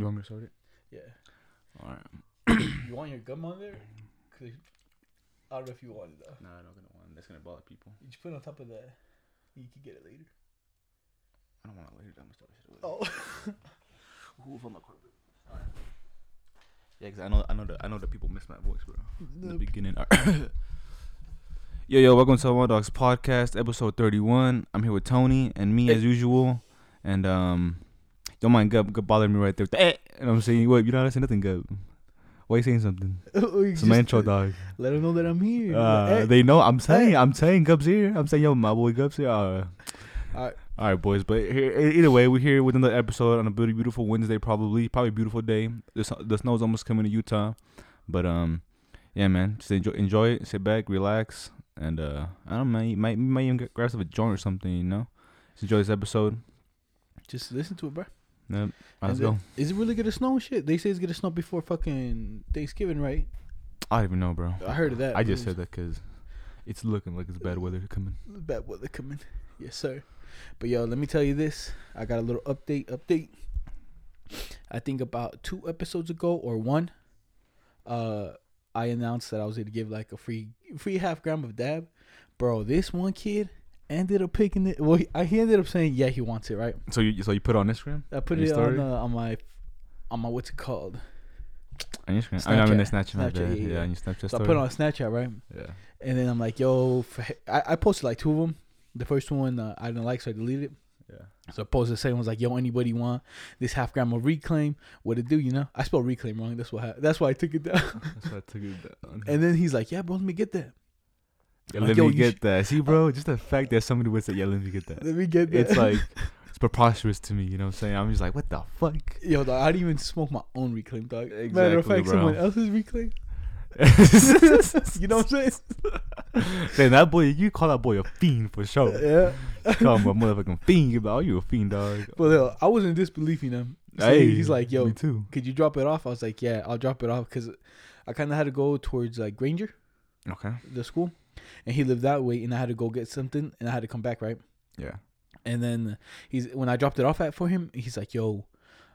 You want me to start it? Yeah. All right. You want your gum on there? Cause I don't know if you want it though. No, I don't gonna want. It. That's gonna bother people. You just put it on top of the. You can get it later. I don't want to later. I'm gonna start shit. Oh. Ooh, if I'm not corporate. Yeah, cause I know, I know that, I know that people miss my voice, bro. In the beginning. yo, yo, welcome to One Dogs Podcast, episode 31. I'm here with Tony and me as usual, and um, don't mind Gub, Gub bothering me right there. the, eh, And I'm saying, what? You know, I say nothing, Gub. Why you saying something? It's my intro, dog. Let them know that I'm here. Uh, Hey. they know. I'm saying. I'm saying Gub's here. I'm saying, yo, my boy Gub's here. Uh, Alright. all right, boys. But here, either way, we're here with another episode on a beautiful, beautiful Wednesday. Probably, probably beautiful day. The, the snow's almost coming to Utah, but um, yeah, man. Just enjoy, enjoy it. Sit back, relax, and uh, I don't know. You might, you might even get, grab some a joint or something. You know. Just enjoy this episode. Just listen to it, bro. Yep. Let's And go. then- Is it really gonna snow and shit? They say it's gonna snow before fucking Thanksgiving, right? I don't even know, bro. I heard of that. I just It said that because it's looking like it's bad weather coming. Bad weather coming. Yes, sir. But yo, let me tell you this. I got a little update. Update. I think about two episodes ago or one, uh, I announced that I was gonna give like a free free half gram of dab. Bro, this one kid ended up picking it. Well, he, I- he ended up saying yeah he wants it. Right. So you, so you put it on Instagram? I put it on uh, on my on my what's it called? On Instagram. I mean, on the Snapchat. Snapchat. Snapchat, yeah, Yeah, yeah. on your Snapchat So I put it on Snapchat, right? Yeah. And then I'm like, yo, I, I posted like two of them. The first one uh, I didn't like, so I deleted it. Yeah. So I posted the second one was like, yo, anybody want this half gram of reclaim? What it do, you know? I spelled reclaim wrong. That's what. hap- That's why I took it down. That's why I took it down. and then he's like, yeah, bro, let me get that. Yeah, like, let me get sh- that. See, bro, just the fact that somebody would say, "Yeah, let me get that." Let me get that. It's like it's preposterous to me. You know what I'm saying? I'm just like, what the fuck? yo, dog, I didn't even smoke my own reclaim, dog. Matter of fact, bro. someone else's reclaim. You know what I'm saying? saying that boy, you call that boy a fiend for sure. yeah. Call him a motherfucking fiend. Like, oh, you a fiend, dog. But I was in disbelief, you know. So hey, he's like, yo, too. could you drop it off? I was like, yeah, I'll drop it off because I kind of had to go towards like Granger. Okay. the school, and he lived that way, and I had to go get something, and I had to come back, right? Yeah. And then he's when I dropped it off at for him, he's like, "Yo,"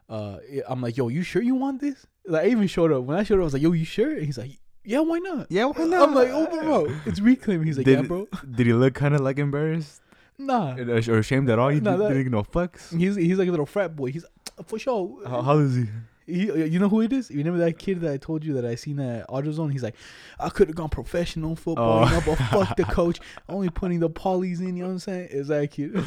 uh, I'm like, "Yo, you sure you want this?" Like I even showed up when I showed up, I was like, "Yo, you sure?" And he's like, "Yeah, why not?" Yeah. Why not? I'm like, "Oh, bro, it's reclaim." He's like, Did- "Yeah, bro." Did he look kind of like embarrassed Nah, or ashamed at all? He Nah, didn't give no fucks. he's he's like a little frat boy. He's for sure. How, how is he? He, you know who it is? You remember that kid that I told you that I seen at AutoZone? He's like, I could have gone professional football, Oh. you know, but fuck the coach. Only putting the polys in, you know what I'm saying? Is that cute?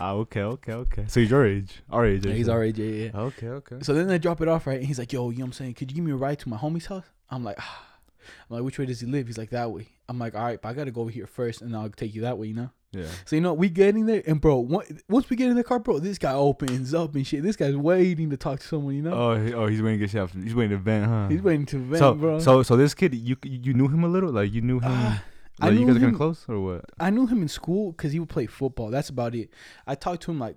Ah, okay, okay, okay. So he's your age, our age. I he's our age, yeah, yeah. Okay, okay. So then I drop it off, right? And he's like, yo, you know what I'm saying? Could you give me a ride to my homie's house? I'm like, ah. I'm like, which way does he live? He's like, that way. I'm like, all right, but I got to go over here first and I'll take you that way, you know? Yeah. So, you know, we get in there and, bro, on- once we get in the car, bro, this guy opens up and shit. This guy's waiting to talk to someone, you know? Oh, he- oh, he's waiting to get. He's waiting to vent, huh? He's waiting to vent, so, bro. so, so this kid, you you knew him a little, like you knew him. Ah, I like you knew guys are kind of close, or what? I knew him in school because he would play football. That's about it. I talked to him like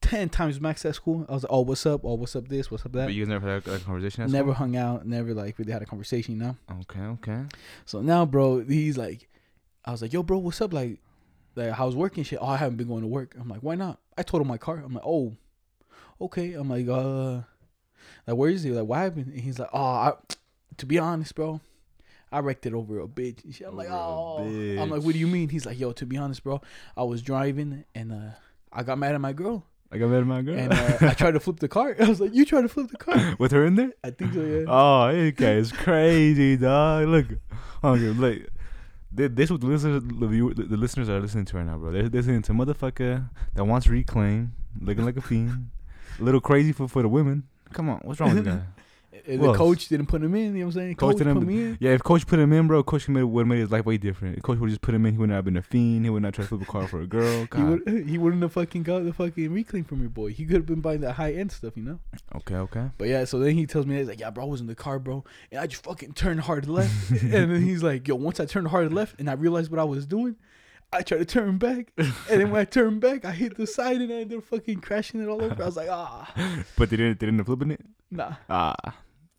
10 times max at school. I was like, oh, what's up? Oh, what's up this? What's up that? But you guys never had a, a conversation. At never hung out, never like really had a conversation, you know? Okay, okay. So now, bro, he's like, I was like, yo, bro, what's up? Like, like how's work and shit? Oh, I haven't been going to work. I'm like, why not? I told him my car. I'm like, oh, okay. I'm like, uh, like, where is he? Like, what happened? And he's like, oh, I, to be honest, bro, I wrecked it over a bitch. And shit. I'm like, Over a oh, I'm like, what do you mean? He's like, yo, to be honest, bro, I was driving and uh, I got mad at my girl Like I met my girl and uh, I tried to flip the car. I was like, you tried to flip the car? with her in there. I think so, yeah. Oh, okay, it's crazy, dog. Look, okay, look. This what the listeners, the, viewer, the the listeners are listening to right now, bro. They're they're listening to a motherfucker that wants reclaim, looking like a fiend, a little crazy for for the women. Come on, what's wrong with this And Who the coach didn't put him in. You know what I'm saying? Coach Coach, didn't- put him in. Yeah, if coach put him in, bro, coach would have made his life way different. If coach would just put him in, he would not have been a fiend. He would not try to flip a car for a girl. He would he wouldn't have fucking got the fucking reclaim from your boy. He could have been buying that high end stuff, you know. Okay, okay. But yeah, so then he tells me he's like, yeah, bro, I was in the car, bro, and I just fucking turned hard left, and then he's like, yo, once I turned hard left and I realized what I was doing, I tried to turn back, and then when I turned back, I hit the side and I ended up fucking crashing it all over. I was like, ah, But they didn't they didn't flip it. nah, Ah,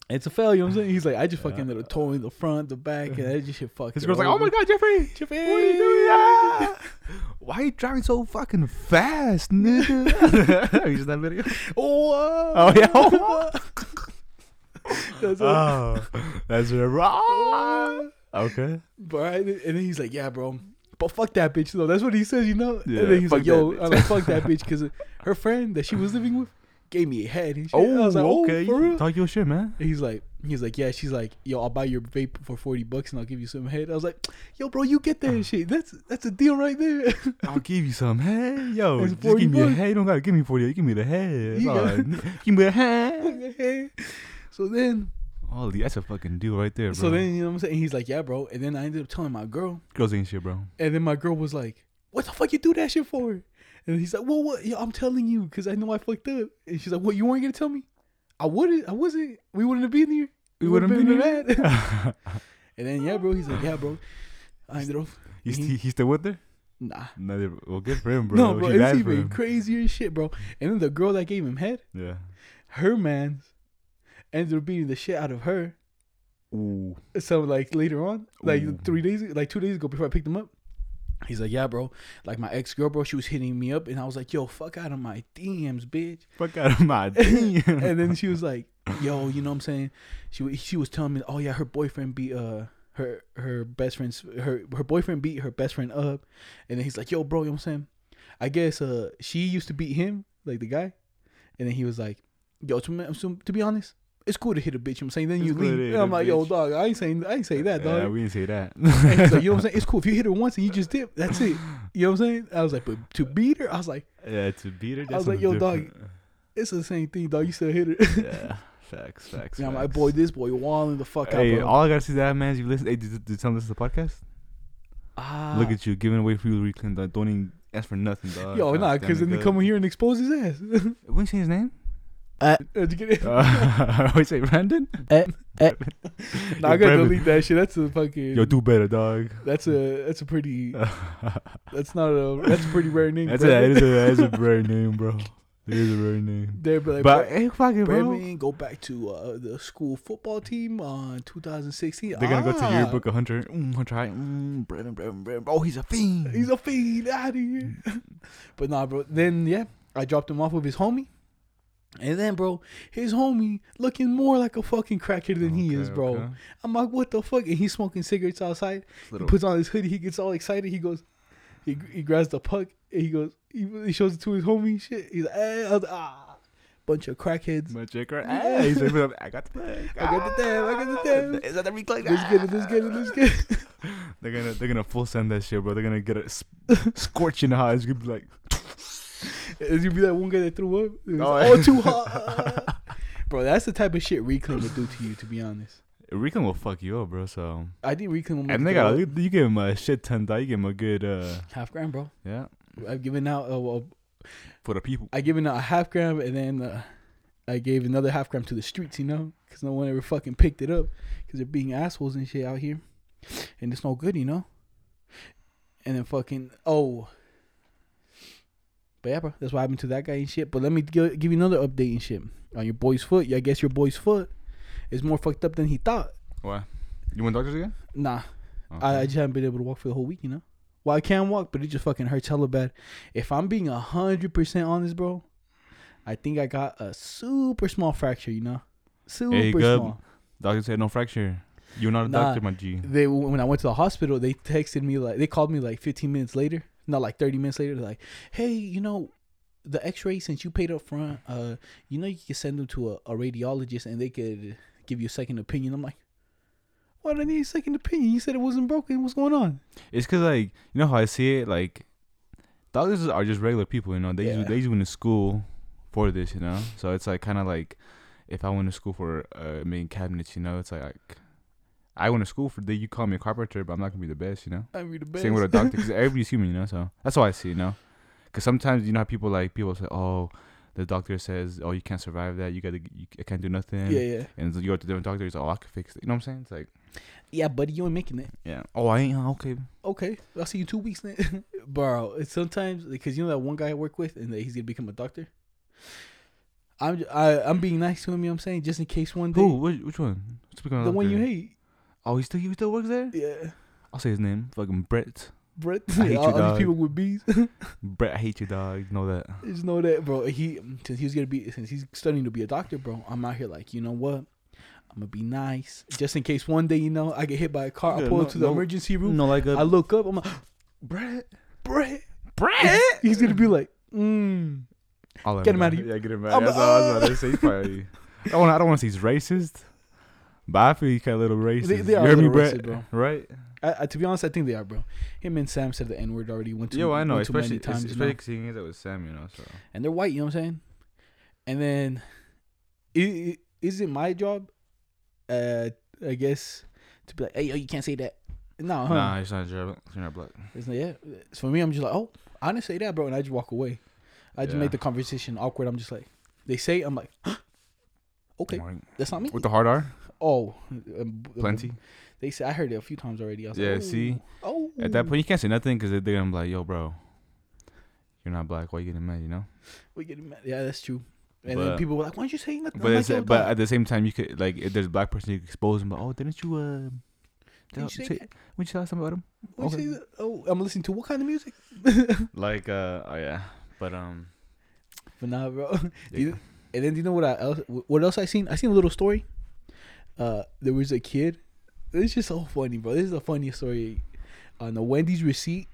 it's a failure. You know what I'm saying? He's like, I just Yeah. fucking ended up towing the front, the back, and I just hit fucking. his girl's like, oh my god, Jeffrey, Jeffrey, what are you doing? Ah! Why are you driving so fucking fast, nigga? Have you seen that video? Oh, uh, Oh, yeah. That's what- oh, that's right. Okay. Bro, and then and then he's like, yeah, bro. But fuck that bitch though. That's what he says, you know. Yeah, and then he's like, yo, I'm like, fuck that bitch, because her friend that she was living with gave me a head. And shit. Oh, I was like, oh, oh, okay. for real? Talk your shit, man. And He's like, he's like, yeah. She's like, yo, I'll buy your vape for forty bucks and I'll give you some head. I was like, yo, bro, you get that ah. shit. That's that's a deal right there. I'll give you some head. Yo, It's just 40 give me a head. You don't gotta give me 40. You give me the head. That's You oh, all got- I need. give me a head. so then, Holy, that's a fucking deal right there, bro. so then, you know what I'm saying? He's like, yeah, bro. And then I ended up telling my girl, Girls ain't shit, bro. and then my girl was like, what the fuck you do that shit for? And he's like, well, what? Yo, I'm telling you because I know I fucked up. And she's like, what? You weren't gonna tell me? I wouldn't. I wasn't. We wouldn't have been here. We wouldn't been been mad. here. and then yeah, bro. He's like, yeah, bro. I ended up. He's, he, he's still with her? Nah. No, they- well, good for him, bro. no, bro. She It's even crazier shit, bro. And then the girl that gave him head, Yeah. her man's ended up beating the shit out of her. Ooh. So like later on, like Ooh. three days, like two days ago before I picked him up, he's like, yeah, bro. Like my ex girl, bro, she was hitting me up, and I was like, yo, fuck out of my DMs, bitch. Fuck out of my DMs. and then she was like, "Yo, you know what I'm saying?" She she was telling me, "Oh yeah, her boyfriend beat uh her her best friend's her her boyfriend beat her best friend up," and then he's like, "Yo, bro, you know what I'm saying?" I guess uh she used to beat him like the guy, and then he was like, "Yo, to, to be honest." It's cool to hit a bitch. You know what I'm saying then It's you cool leave. I'm like, yo, dog. I ain't saying, I ain't saying that, dog. Yeah, we didn't say that. Like, you know what I'm saying? It's cool if you hit her once and you just dip. That's it. You know what I'm saying? I was like, but to beat her, I was like, yeah, to beat her. I was like, yo, dog, it's the same thing, dog. You still hit her. yeah, facts, facts. yeah, my boy, this boy walling the fuck Hey, out, bro. all I gotta say to that man is you listen. Hey, did, did tell him this is the podcast? ah, Look at you giving away free reclaim. Dog. Don't even ask for nothing, dog. Yo, nah, because then they come here and expose his ass. When say his name? Did you? Uh, wait, say Brandon. Eh, eh. nah, I gotta Brandon. delete that shit. That's a fucking. Yo, do better, dog. that's a that's a pretty. That's not a. That's a pretty rare name. That's a, that is a, that is a rare name, bro. It is a rare name. There, but like, But Bra- hey, fucking bro. Go back to uh, the school football team on 2016. They're gonna go to Ah, yearbook of Hunter. Mm, Hunter High. Mm, Brandon, Brandon, Brandon. Oh, he's a fiend. He's a fiend out of here. but nah, bro. Then yeah, I dropped him off with his homie. And then, bro, his homie looking more like a fucking crackhead than he is, bro. okay. I'm like, what the fuck? And he's smoking cigarettes outside. Little- He puts on his hoodie. He gets all excited. He goes, he, he grabs the puck. And he goes, he, he shows it to his homie. Shit. He's like, eh, I was, ah, bunch of crackheads. My checker. Hey, he's like, I got the play. I got the damn. I got the damn. Is that the reclaim? Let's get it. Let's get it. Let's get it. They're gonna they're gonna full send that shit, bro. They're gonna get it sp- scorching hot. It's gonna be like, It's gonna be that one guy that threw up. It was, Oh, oh, too hot. Bro, that's the type of shit Reclaim would do to you. To be honest, reclaim will fuck you up, bro. So I think Reclaim will make and they got up. you, you give him a shit ton. dog. You give him a good uh half gram, bro. yeah I've given out. Uh, well, for the people. I given out a half gram, and then uh, I gave another half gram to the streets. You know, because no one ever fucking picked it up because they're being assholes and shit out here, and it's no good, you know. And then fucking oh. But yeah, bro, that's what happened to that guy and shit. But let me gi- give you another update and shit on your boy's foot. Yeah, I guess your boy's foot is more fucked up than he thought. Why? You want doctors again? Nah, Okay. I, I just haven't been able to walk for the whole week, you know. Well, I can walk, but it just fucking hurts hella bad. If I'm being a hundred percent honest, bro, I think I got a super small fracture, you know, super Hey, good. small. Doctor said no fracture. You're not a Nah. doctor, my G. They when I went to the hospital, they texted me like they called me like 15 minutes later, not like 30 minutes later. They're like, hey, you know, the X-ray since you paid up front, uh, you know, you can send them to a, a radiologist and they could give you a second opinion. I'm like, why do I need a second opinion? You said it wasn't broken. What's going on? It's cause like you know how I see it. Like doctors are just regular people. You know they Yeah. usually, they usually went to school for this. You know, so it's like kind of like if I went to school for uh, making cabinets. You know, it's like, like. I went to school for the. You call me a carpenter, but I'm not gonna be the best, you know. I mean, the best. Same with a doctor, because everybody's human, you know. So that's how I see, it, you know. Because sometimes you know how people like people say, "Oh, the doctor says, oh, you can't survive that. You gotta, you I can't do nothing." Yeah, yeah, And you go to different doctors. Oh, I can fix it. You know what I'm saying? It's like, yeah, buddy, you ain't making it. yeah. Oh, I ain't okay. Okay, I'll see you two weeks, then. bro. It's sometimes because you know that one guy I work with, and that he's gonna become a doctor. I'm I, am being nice to him. You know what I'm saying, just in case one day Who? Which, which one? The one you hate. Oh, he still he still works there. Yeah, I'll say his name. Fucking Brett. Brett. I hate you, all, these people with bees. Brett, I hate you, dog. Know that. just know that, bro. He since he's gonna be since he's studying to be a doctor, bro. I'm out here like, you know what? I'm gonna be nice, just in case one day you know I get hit by a car. I pull no- into the no- emergency room. No, like a I look up. I'm like, Brett. Brett. Brett. He's gonna be like, mm. I'll Get him out of here. Yeah, get him out. I'm- That's what I was about to say. Probably. I don't. I don't want to say he's racist, but I feel he's kind of a little racist. They- they you are me, little racist, bro. Right? I, I, to be honest, I think they are, bro. Him and Sam said the N word already. Went to Yo, I know. too many Especially, times, you know? especially that with Sam, you know. So and they're white. You know what I'm saying? And then, i- i- is it my job? Uh, I guess to be like, hey, yo, you can't say that. No, huh? nah, he's not German. He's not black. It's like, yeah. So for me, I'm just like, oh, I didn't say that, bro, and I just walk away. I just Yeah. make the conversation awkward. I'm just like, they say, I'm like, okay, Like, that's not me. With the hard R, Oh, um, plenty. They say I heard it a few times already. I was Yeah, like, see? oh, At that point, you can't say nothing because they're gonna be like, "Yo, bro, you're not black. Why you getting mad?" You know. we getting mad. Yeah, that's true. And But- then people were like, "Why don't you say nothing?" But like, but at the same time, you could like if there's a black person, you could expose them. But oh, didn't you uh? did you say say, when you tell something about him? Okay. Oh, I'm listening to what kind of music? Like uh, oh yeah, but um, But nah, bro. yeah. You- And then do you know what I else? What else I seen? I seen a little story. Uh, there was a kid. It's just so funny, bro. This is the funniest story. On the Wendy's receipt,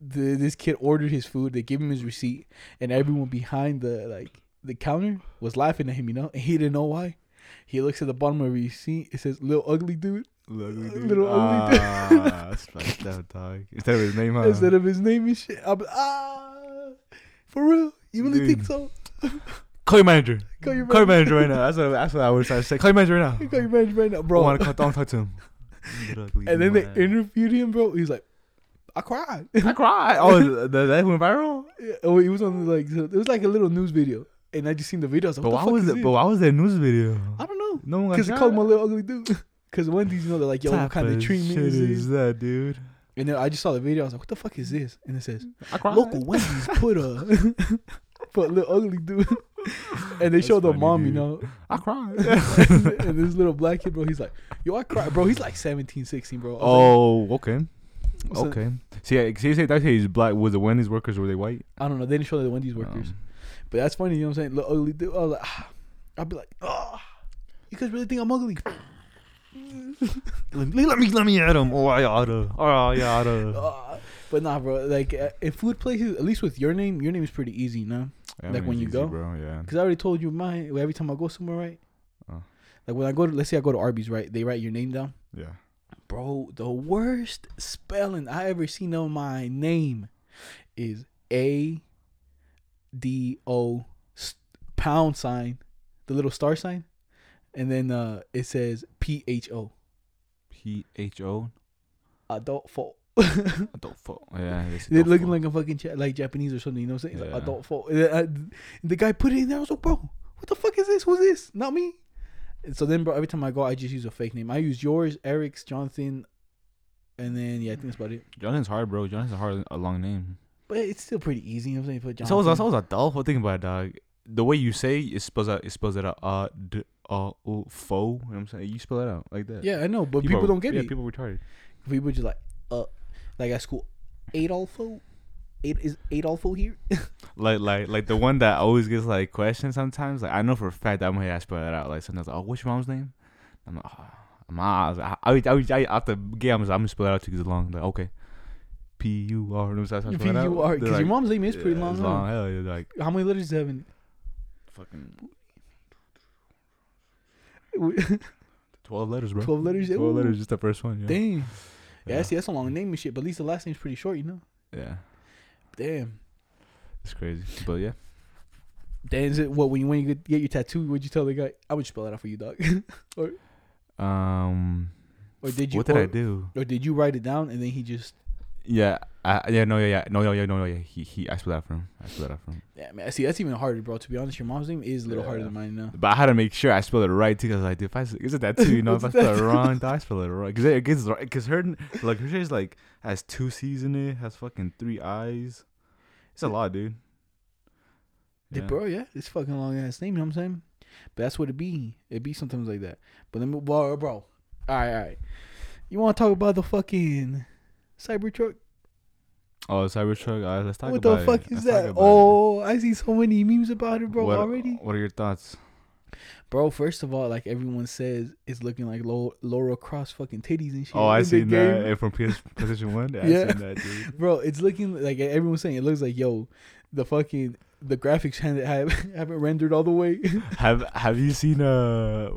the this kid ordered his food. They gave him his receipt, and everyone behind the like the counter was laughing at him. You know, and he didn't know why. He looks at the bottom of the receipt. It says "little ugly dude" Ugly dude. Little ugly dude. ah, that's fucked up, dog. Instead of his name, huh? instead of his name and shit. I'm ah, for real? You really think so? Call your manager. Call your Call your manager. manager right now. That's what that's what I was trying to say. Call your manager right now. Call your manager right now, Bro, bro. want to call? Don't talk to him. And then they dude. interviewed him, bro. He's like, I cried. I cried. Oh, the, the, that went viral. Yeah, oh, it was on like it was like a little news video, and I just seen the video. I was like, But what why the fuck was it? this? But why was that news video? I don't know, No one got because they shot? called him a little ugly dude. Because Wendy's, you know, they're like, yo, what kind of treatment shit is is that, dude? And then I just saw the video. I was like, what the fuck is this? And it says, I cried. local Wendy's put a a little ugly dude, and they That's showed the funny, mom, you know, I cried. and this little black kid, bro, he's like, yo, I cried, bro. He's like 17, 16, bro. I was like, oh, okay. Okay. See, I- see, he's black. Was the Wendy's workers were they white? I don't know. They didn't show the Wendy's workers. Um, But that's funny, you know what I'm saying? Little ugly dude. I was like, ah. I'd be like, oh, you guys really think I'm ugly? let, me, let me let me at him. Oh, I oughta. Oh, I oughta. Ah. But nah, bro. Like uh, in food places, at least with your name, your name is pretty easy, you know? Yeah, like when you easy, go? bro. Yeah. Because I already told you mine. Every time I go somewhere, right? Oh. Like when I go to, let's say I go to Arby's, right? They write your name down. Yeah. Bro, the worst spelling I ever seen on my name is A D O pound sign, the little star sign, and then uh it says P H O. P H O. Adult fault. Adult fault. Yeah. They're adult looking fault. like a fucking like Japanese or something. You know what I'm saying? It's Yeah. like adult fault. I- the guy put it in there. I was like, bro, what the fuck is this? Who's this? Not me. And so then, bro, every time I go, I just use a fake name. I use yours, Eric's, Jonathan, and then yeah, I think that's about it. Jonathan's hard, bro. Jonathan's a hard, a long name. But it's still pretty easy. You know what I'm saying? Put So was Jonathan. so was Adolfo. Think about it, dog. The way you say it spells out, it spells it out. Uh, d, uh, uh, fo. You know what I'm saying? You spell it out like that. Yeah, I know, but people, are- don't get it. yeah, me. People retarded. People just like, uh, like at school, Adolfo, Ad, is Adolfo here? Like, like, like the one that always gets like questions sometimes. Like I know for a fact that I'm gonna spell it out. Like sometimes, oh, what's your mom's name? I'm like, ah, oh, mom's. I, I, I, I, I, after game, I'm gonna spell it out because it's long. Like okay, P U R. You know what I'm saying? P U R. Because your mom's name is pretty long. Long. Hell yeah, like How many letters do you have in fucking twelve letters, bro. 12 letters? Twelve Ooh. letters, just the first one. Yeah. Damn. Yeah, Yeah. see, that's a long name and shit. But at least the last name's pretty short, you know. yeah, Damn. it's crazy. But yeah. Damn. Is it what when you when you get- your tattoo? Would you tell the guy? I would spell it out for you, dog. Um, or did you? what did or, I do? Or did you write it down and then he just? Yeah, I, yeah, no, yeah, yeah, no, yeah, yeah, no, yeah. He, he, I spelled that for him. I spelled that for him. Yeah, man. See, that's even harder, bro. To be honest, your mom's name is a little harder Yeah. than mine now. But I had to make sure I spelled it right too, because like, if I is it that too? You know, if I spell it wrong, I spell it right. Because it gets because her like her shit's like has two C's in it, has fucking three I's. It's a lot, dude. Yeah. Yeah. Bro, yeah, it's fucking long ass name. You know what I'm saying? But that's what it be. It be sometimes like that. But let me, bro, bro. All right, all right. You want to talk about the fucking Cybertruck? Oh, Cybertruck. Let's talk what the fuck it. is Let's that? about Oh, I see so many memes about it, it. bro. what, already. What are your thoughts? Bro, first of all, like everyone says, it's looking like Lo- Lara Croft fucking titties and shit. Oh, I seen that game. eh, from PS PlayStation One. Yeah, Yeah. I seen that, dude. Bro, it's looking like everyone's saying it looks like yo, the fucking the graphics haven't have, haven't rendered all the way. Have Have you seen uh?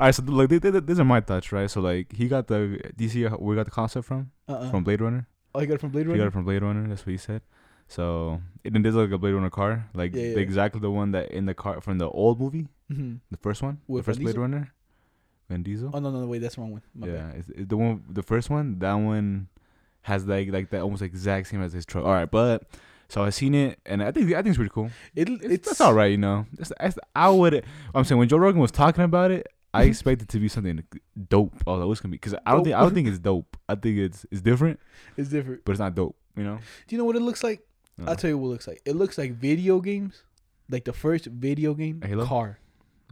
All right, so like th- th- these are my thoughts, right? So like he got the. Do you see where we got the concept from? Uh-uh. From Blade Runner. oh, you got it from Blade Runner? He got it from Blade Runner. That's what he said. So it, it is like a Blade Runner car, like Yeah, yeah. the- exactly the one that in the car from the old movie, mm-hmm. the first one, With the first Vin Blade Diesel? Runner, Vin Diesel. Oh no no no wait that's the wrong one. My yeah, it's, it's the one, the first one. That one has like like that almost exact same as his truck. All right, but so I seen it, and I think I think it's pretty cool. It, It's, it's that's all right, you know. It's, it's, I would. I'm saying when Joe Rogan was talking about it, I expect it to be something dope. Oh, it's gonna be because I don't think I don't think it's dope. I think it's it's different, It's different. but it's not dope. You know. Do you know what it looks like? No. I'll tell you what it looks like. It looks like video games, like the first video game Halo? car.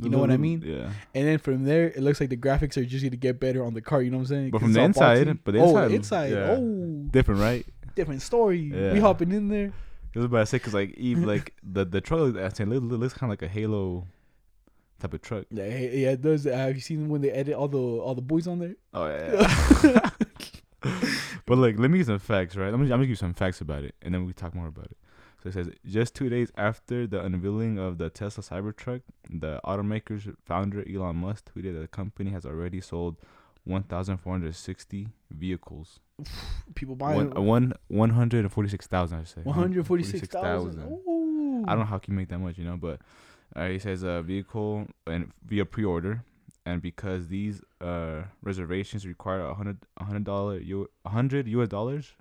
You know what I mean? Yeah. And then from there, it looks like the graphics are just going to get better on the car. You know what I'm saying? But from the inside- but the oh, inside- the inside, yeah. oh, Different, right? different story. Yeah. We hopping in there. I was about to say because like Eve, like the the truck, I saying looks kind of like a Halo type of truck. Yeah, yeah, it does. Have you seen when they edit all the all the boys on there? Oh yeah. but like, let me give some facts, right? Let me I'm gonna give you some facts about it, and then we can talk more about it. So it says just two days after the unveiling of the Tesla Cybertruck, the automaker's founder Elon Musk tweeted that the company has already sold 1,460 vehicles. People buying One, uh, one 146,000, I should say. one hundred forty six thousand. 146,000. I don't know how can you make that much, you know, but uh, he says a vehicle and via pre-order, and because these uh reservations require a hundred hundred dollar U hundred U.S. dollars,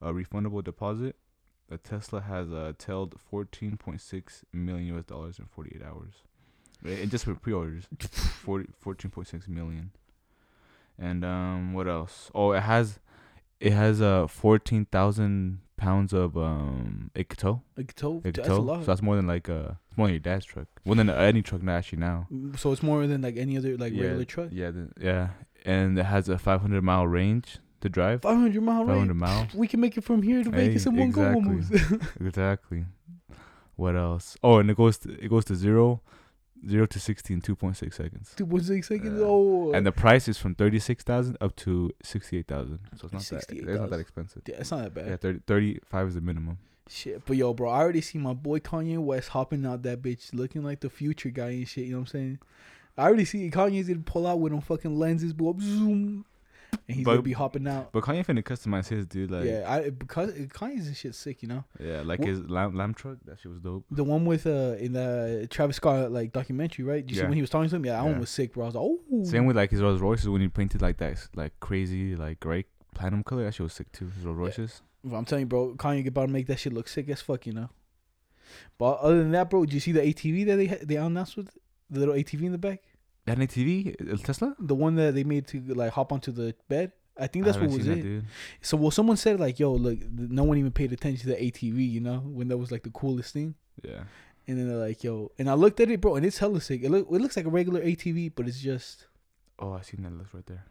a refundable deposit, the Tesla has uh tailed fourteen point six million U.S. dollars in forty eight hours, and just for pre-orders, 40, 14.6 million. And um, what else? Oh, it has, it has uh fourteen thousand pounds of um it could tow. Like tow, It could that's a lot. So that's more than like uh it's more than your dad's truck. More than any truck now actually now. Mm, so it's more than like any other like yeah, regular truck. Yeah, the, yeah. And it has a 500 mile range to drive. Five hundred mile 500 range. miles. We can make it from here to Hey, Vegas in one go exactly. almost. exactly. What else? Oh, and it goes to, it goes to zero, zero to 60 in 2.6 seconds. Two point six seconds. Yeah. Oh, And the price is from 36,000 up to 68,000. So it's not that it's not that expensive. yeah, it's not that bad. Yeah, 30, 35 is the minimum. Shit, but yo, bro, I already see my boy Kanye West hopping out that bitch, looking like the future guy and shit. You know what I'm saying? I already see Kanye's gonna pull out with them fucking lenses, up, zoom, and he's But- gonna be hopping out. But Kanye finna customize his dude like yeah, yeah, I because Kanye's shit sick, you know. Yeah, like his lamb, lamb truck. That shit was dope. The one with uh in the Travis Scott like documentary, right? Did you see when he was talking to him? Yeah, that one was sick, bro. I was like, oh, Same with like his Rolls Royces when he painted like that like crazy like gray platinum color. That shit was sick too. His Rolls Royces. I'm telling you, bro, Kanye get about to make that shit look sick as fuck, you know. But other than that, bro, did you see the ATV that they had, they announced with the little ATV in the back? That ATV, a Tesla. The one that they made to like hop onto the bed. I think that's I what was it. that. So well, someone said like, "Yo, look, no one even paid attention to the ATV," you know, when that was like the coolest thing. Yeah. And then they're like, "Yo," and I looked at it, bro, and it's hella sick. It look, it looks like a regular ATV, but it's just Oh, I seen that list right there.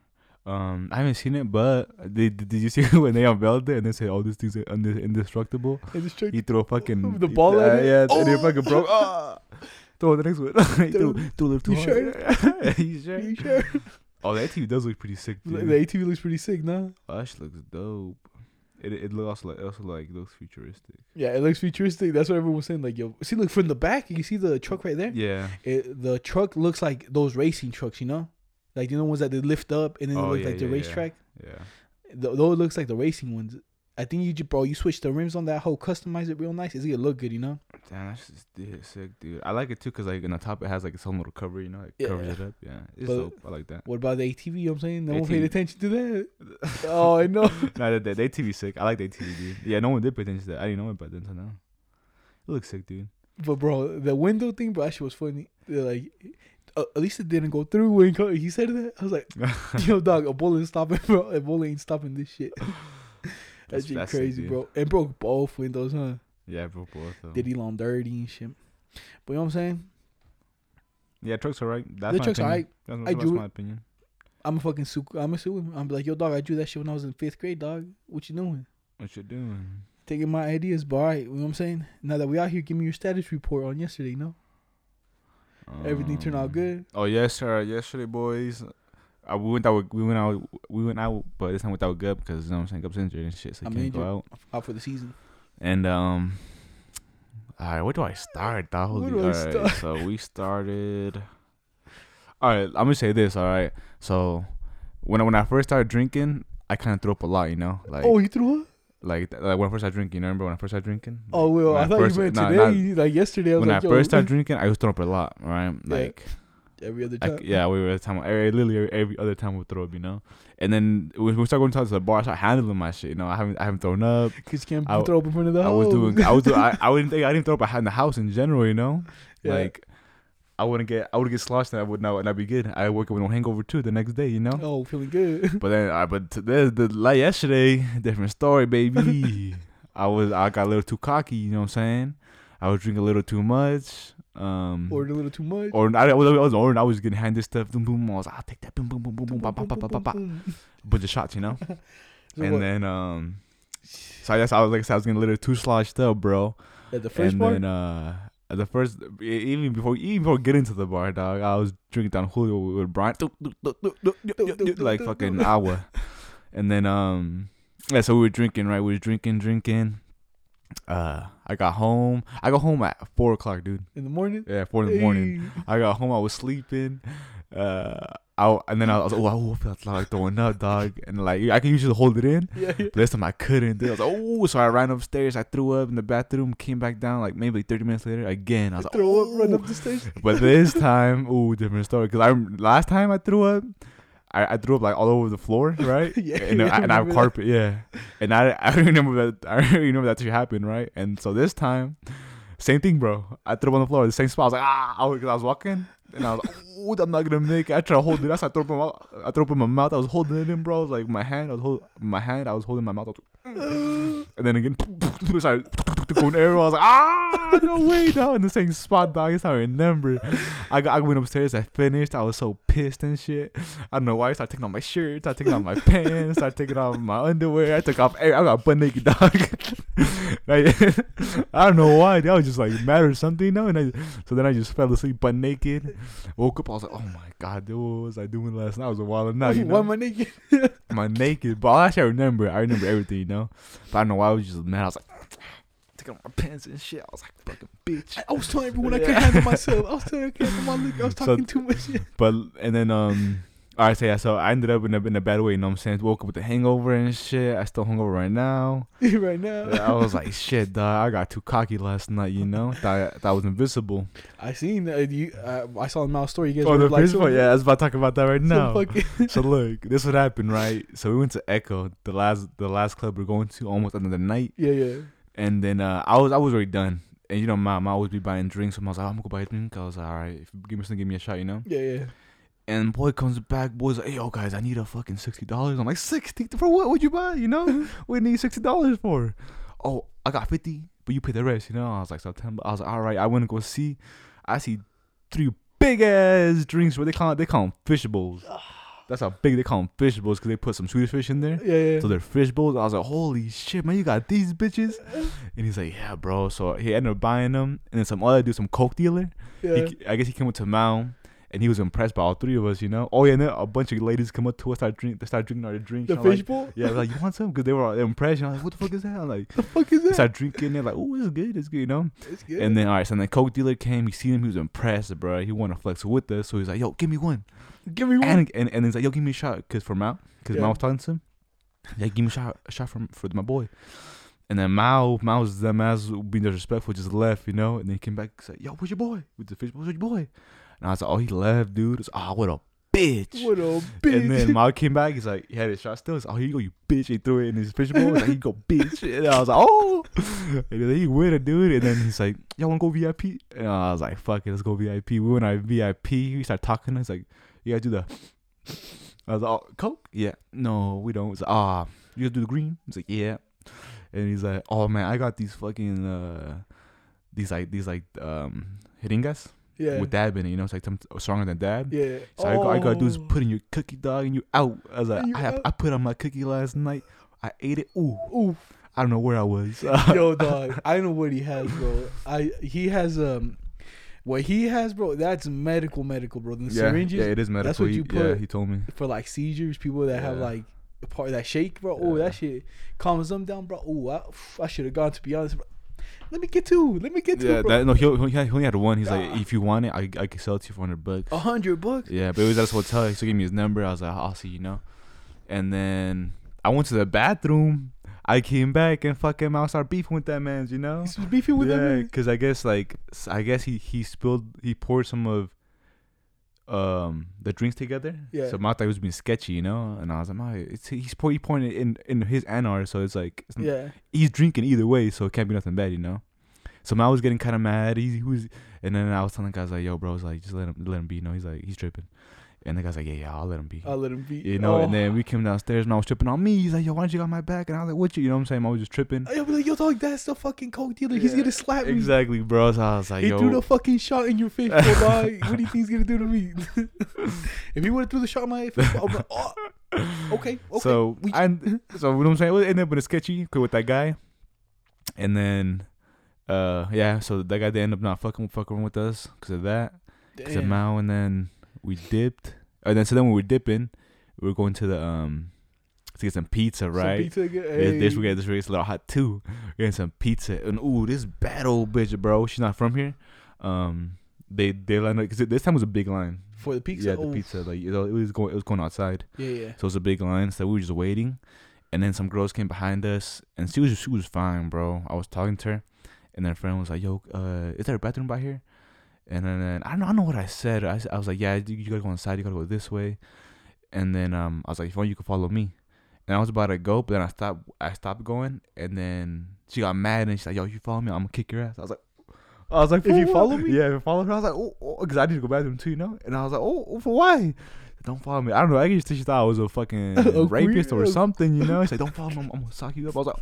Um, I haven't seen it, but did did you see when they unveiled it and they said, "Oh, these thing's are indestructible"? it's just He threw a fucking The ball uh, at it? Yeah, and it Oh! fucking broke. Throw the next one. he threw, Dude, threw a little too you hard. you sure? you sure? Oh, that ATV does look pretty sick, the. ATV looks pretty sick, nah. Oh, that looks dope. It it looks like also like looks futuristic. Yeah, it looks futuristic. That's what everyone was saying. Like, yo, see, look from the back, you see the truck right there. Yeah. It, the truck looks like those racing trucks, you know, like you know ones that they lift up and then Oh, look yeah, like the yeah, yeah. racetrack. Yeah. Th- those looks like the racing ones. I think you, ju- bro, you switch the rims on that whole, customize it real nice. It's gonna look good, you know. Damn, that's just dude, sick, dude. I like it too, cause like in the top it has like its own little cover, you know, like Yeah. covers it up. Yeah, it's But- dope. I like that. What about the ATV? You know what I'm saying no one paid attention to that. oh, I know. nah, the, the, ATV sick. I like the ATV, dude. Yeah, no one did pay attention to that. I didn't know it, but then to now, it looks sick, dude. But bro, the window thing, bro, that shit was funny. They're like, uh, at least it didn't go through when he said that. I was like, yo, dog, a bullet ain't stopping, bro. A bullet ain't stopping this shit. That's shit crazy, dude. bro. It broke both windows, huh? yeah, bro, both. Though. Did Elon dirty and shit. But you know what I'm saying? Yeah, trucks are right. That's The my trucks are right. That's, I that's drew my opinion. I'm a fucking sue. I'm a sue. I'm like, yo, dog, I drew that shit when I was in fifth grade, dog. What you doing? What you doing? Taking my ideas, but all right, you know what I'm saying? Now that we out here, give me your status report on yesterday, no? Everything turned out Um, good. Oh yes, sir. Yesterday, boys. Uh, we went out. We went out. We went out, but this time without Gub because you know what I'm saying Gub's injured and shit, so he I'm can't injured. go out. Out for the season. And um, all right, where do I start, dog? Where Holy- do I all right, start? so we started. All right, I'm gonna say this. All right, so when I, when I first started drinking, I kind of threw up a lot, you know, like oh, you threw up? like like when I first started drinking. You remember when I first started drinking? Oh well, When I thought first- you meant nah, today. not- like yesterday, I was when I like, yo, first started drinking, I was throwing up a lot, right? Yeah. Every other time. Like, yeah, we were at the time. Every, literally every, other time we throw up, you know. And then when we start going to the bar, I start handling my shit. You know, I haven't I haven't thrown up. Cause you can't I- throw up in front of the I was doing. I was. doing- I, I wouldn't think I didn't throw up in the house in general. You know, Yeah. like I wouldn't get. I would get sloshed and I would not. And I'd be good. I woke up with no hangover too the next day. You know. oh, feeling good. But then, I but today, the like yesterday, different story, baby. I was. I got a little too cocky. You know what I'm saying? I was drinking a little too much. Um, Ordered a little too much. or I, I was, I was ordering. I was getting handed stuff. Boom, boom. I was like, I'll take that. Boom, boom, boom, boom, boom. Bop, bop, bop, bop, bop, bop. Bunch of shots, you know. So and what, then um, so I guess I was like I said, I was getting a little too sloshed up, bro. at the first and part, then uh, at the first even before even before getting to the bar, dog, I was drinking Don Julio with Brian, like fucking agua. And then um, yeah, so we were drinking, right? We were drinking, drinking. Uh, I got home. I got home at four o'clock, dude. in the morning. Yeah, four in the morning. Hey. I got home. I was sleeping. Uh, I and then I was like, oh, I felt like throwing up, dog, and like I can usually hold it in. Yeah, yeah. But this time I couldn't. Dude. I was like, oh, so I ran upstairs. I threw up in the bathroom. Came back down like maybe 30 minutes later. Again, I was like, throw up, run up the stairs. But this time, ooh, different story. Cause I last time I threw up, I, I threw up like all over the floor, right? Yeah, and, yeah, I, and I have remember that. carpet, yeah. And I I remember that I remember that shit happened, right? And so this time, same thing, bro. I threw up on the floor, the same spot. I was like, ah, I was, 'cause I was walking, and I was like, oh, I'm not gonna make it. I tried to hold it. I throwing up in my, I threw up in my mouth. I was holding it in, bro. I was like my hand, I was hold, my hand, I was holding my mouth. I was and then again, it started going everywhere. I was like, ah, no way, dog. In the same spot, dog. That's how I remember. I got, I went upstairs. I finished. I was so pissed and shit. I don't know why. I started taking off my shirt. I taking off my pants. I taking off my underwear. I took off. I got butt naked, dog. Like, I don't know why. I was just like mad or something, you know. And I, so then I just fell asleep butt naked. Woke up. I was like, oh my god, dude, what was I doing last night? I was a wild night, you Why know. am I naked? My naked, but actually I remember. I remember everything, you know. But I don't know why I was just mad. I was like, taking off my pants and shit. I was like, fucking bitch. I was telling everyone I couldn't handle myself. I was telling I couldn't handle my liquor. I was So- talking too much. shit. But and then um, all right, so yeah, so I ended up in a in a bad way. You know what I'm saying? Woke up with a hangover and shit. I still hungover right now. right now. I was like, shit, dog. I got too cocky last night. You know, thought that was invisible. I seen uh, you. Uh, I saw in my story. You guys Oh, were the like, first so- one. Yeah, I was about to talk about that right now. fucking- so look, this what happened, right? So we went to Echo, the last the last club we're going to, almost end of the night. yeah, yeah. And then uh, I was I was already done. And you know, mom, I always be buying drinks. So I was like, I'm gonna go buy a drink. I was like, all right, if you give me something, give me a shot, you know. Yeah, yeah. And boy comes back, boy's like, hey, yo, guys, I need a fucking sixty dollars. I'm like, sixty for what? Would you buy? You know, what do you need sixty dollars for? Oh, I got fifty, but you pay the rest. You know, I was like September. I was like, all right, I went to go see. I see three big ass drinks. What they call it? They call them fish bowls. That's how big they call them fish bowls because they put some Swedish fish in there. Yeah, yeah. So they're fish bowls. I was like, holy shit, man, you got these bitches? And he's like, yeah, bro. So he ended up buying them. And then some other dude, some coke dealer. yeah. He, I guess he came up to and he was impressed by all three of us, you know. Oh yeah, and then a bunch of ladies come up to us, start drink, they start drinking our drinks. the I'm like, fishbowl. yeah, like you want some? Because they were impressed. You know, like what the fuck is that? I'm like, The fuck is that? start drinking. They're like, oh, it's good, it's good, you know. It's good. And then all right, so then the coke dealer came. He seen him, he was impressed, bro. He wanted to flex with us, so he's like, yo, give me one. give me one. And and, and he's like, yo, give me a shot, cause for Mao, cause Yeah. Mao was talking to him. Yeah, give me a shot, a shot from for my boy. And then Mao, Mao's them ass being disrespectful, just left, you know. And then he came back and said, "Yo, where's your boy?" With the fish, where's your boy? And I was like, "Oh, he left, dude." It's, oh, what a bitch. what a bitch. And then Mao came back. He's like, he had his shot still. He's like, "Oh, here you go, you bitch." He threw it in his fish bowl. He's like, "Here you go, bitch." And I was like, "Oh." And then he win it, dude. And then he's like, "Y'all want to go VIP?" And I was like, "Fuck it, let's go VIP." We went our VIP. We started talking. He's like, "You gotta do the." I was like, oh, Coke? Yeah. No, we don't. He's like, ah, you gotta do the green? He's like, yeah. And he's like, oh man, I got these fucking uh, these like these like um jeringas yeah. with dab in it. You know, it's like some stronger than dab. yeah. So I, I gotta do is Oh. put in your cookie dog and you out. I was like, I, out. I put on my cookie last night. I ate it. Ooh, Ooh, I don't know where I was. yo, dog. I know what he has, bro. I he has um, What he has, bro, that's medical, medical, bro. The yeah, syringes yeah, it is medical. that's what He- you Yeah, put- he told me. for like seizures, people that have like a part that shake, bro. Oh, Yeah. that shit calms them down, bro. Oh, I, I should have gone to be honest. Bro. Let me get two. Let me get two, Yeah, bro. that, no, he, he only had one. He's like, Ah. if you want it, I I can sell it to you for hundred bucks. A hundred bucks. Yeah, but it was at his hotel. He still gave me his number. I was like, I'll see, you know. And then I went to the bathroom. I came back and fucking I started beefing with that man, you know. He's beefing with that man. because I guess like I guess he he spilled he poured some of um the drinks together. Yeah. So he was being sketchy, you know. And I was like, my it's he's he pointed in in his ours, so it's like it's, Yeah. he's drinking either way, so it can't be nothing bad, you know. So I was getting kind of mad. He, he was, and then I was telling the guys like, "Yo, bro, it's like just let him let him be." You know, he's like he's tripping, and the guy's like, "Yeah, yeah, I'll let him be." I'll let him be. you know, oh. and then we came downstairs and I was tripping on me. He's like, "Yo, why don't you got my back?" And I was like, "What you?" You know what I'm saying? I was just tripping. I was like, yo, dog, that's the fucking coke dealer. He's gonna slap me. Exactly, bro. So I was like, he "Yo, threw the fucking shot in your face, bro, dog. What do you think he's gonna do to me? if he would have threw the shot in my face, be like, oh, okay, okay. So we- I, so you know what I'm saying? It ended up in a sketchy with that guy, and then, uh, yeah. So that guy they ended up not fucking fucking with us because of that. Because of Mao, and then we dipped. And then so then when we were dipping, we were going to the um to get some pizza, right? Some pizza again. This, this we got this race a little hot too. We getting some pizza, and ooh, this bad old bitch, bro. She's not from here. Um, they they lined up because this time was a big line. for the pizza. Yeah, the pizza like you know, it was going it was going outside. Yeah, yeah. So it was a big line. So we were just waiting. And then some girls came behind us and she was she was fine, bro. I was talking to her and then a friend was like, Yo, uh, is there a bathroom by here? And then, then I don't know I don't know what I said. I was like, Yeah, you, gotta go inside, you gotta go this way. And then um I was like, if you want you can follow me. And I was about to go, but then I stopped I stopped going and then she got mad and she's like, Yo, you follow me, I'm gonna kick your ass. I was like I was like, If you "For follow me? Yeah, if you follow her, I was like, oh, because I need to go bathroom too, you know? And I was like, oh, for why? Don't follow me. I don't know. I guess she thought I was a fucking A rapist or something, you know? She's like, don't follow me. I'm, I'm gonna sock you up. I was like,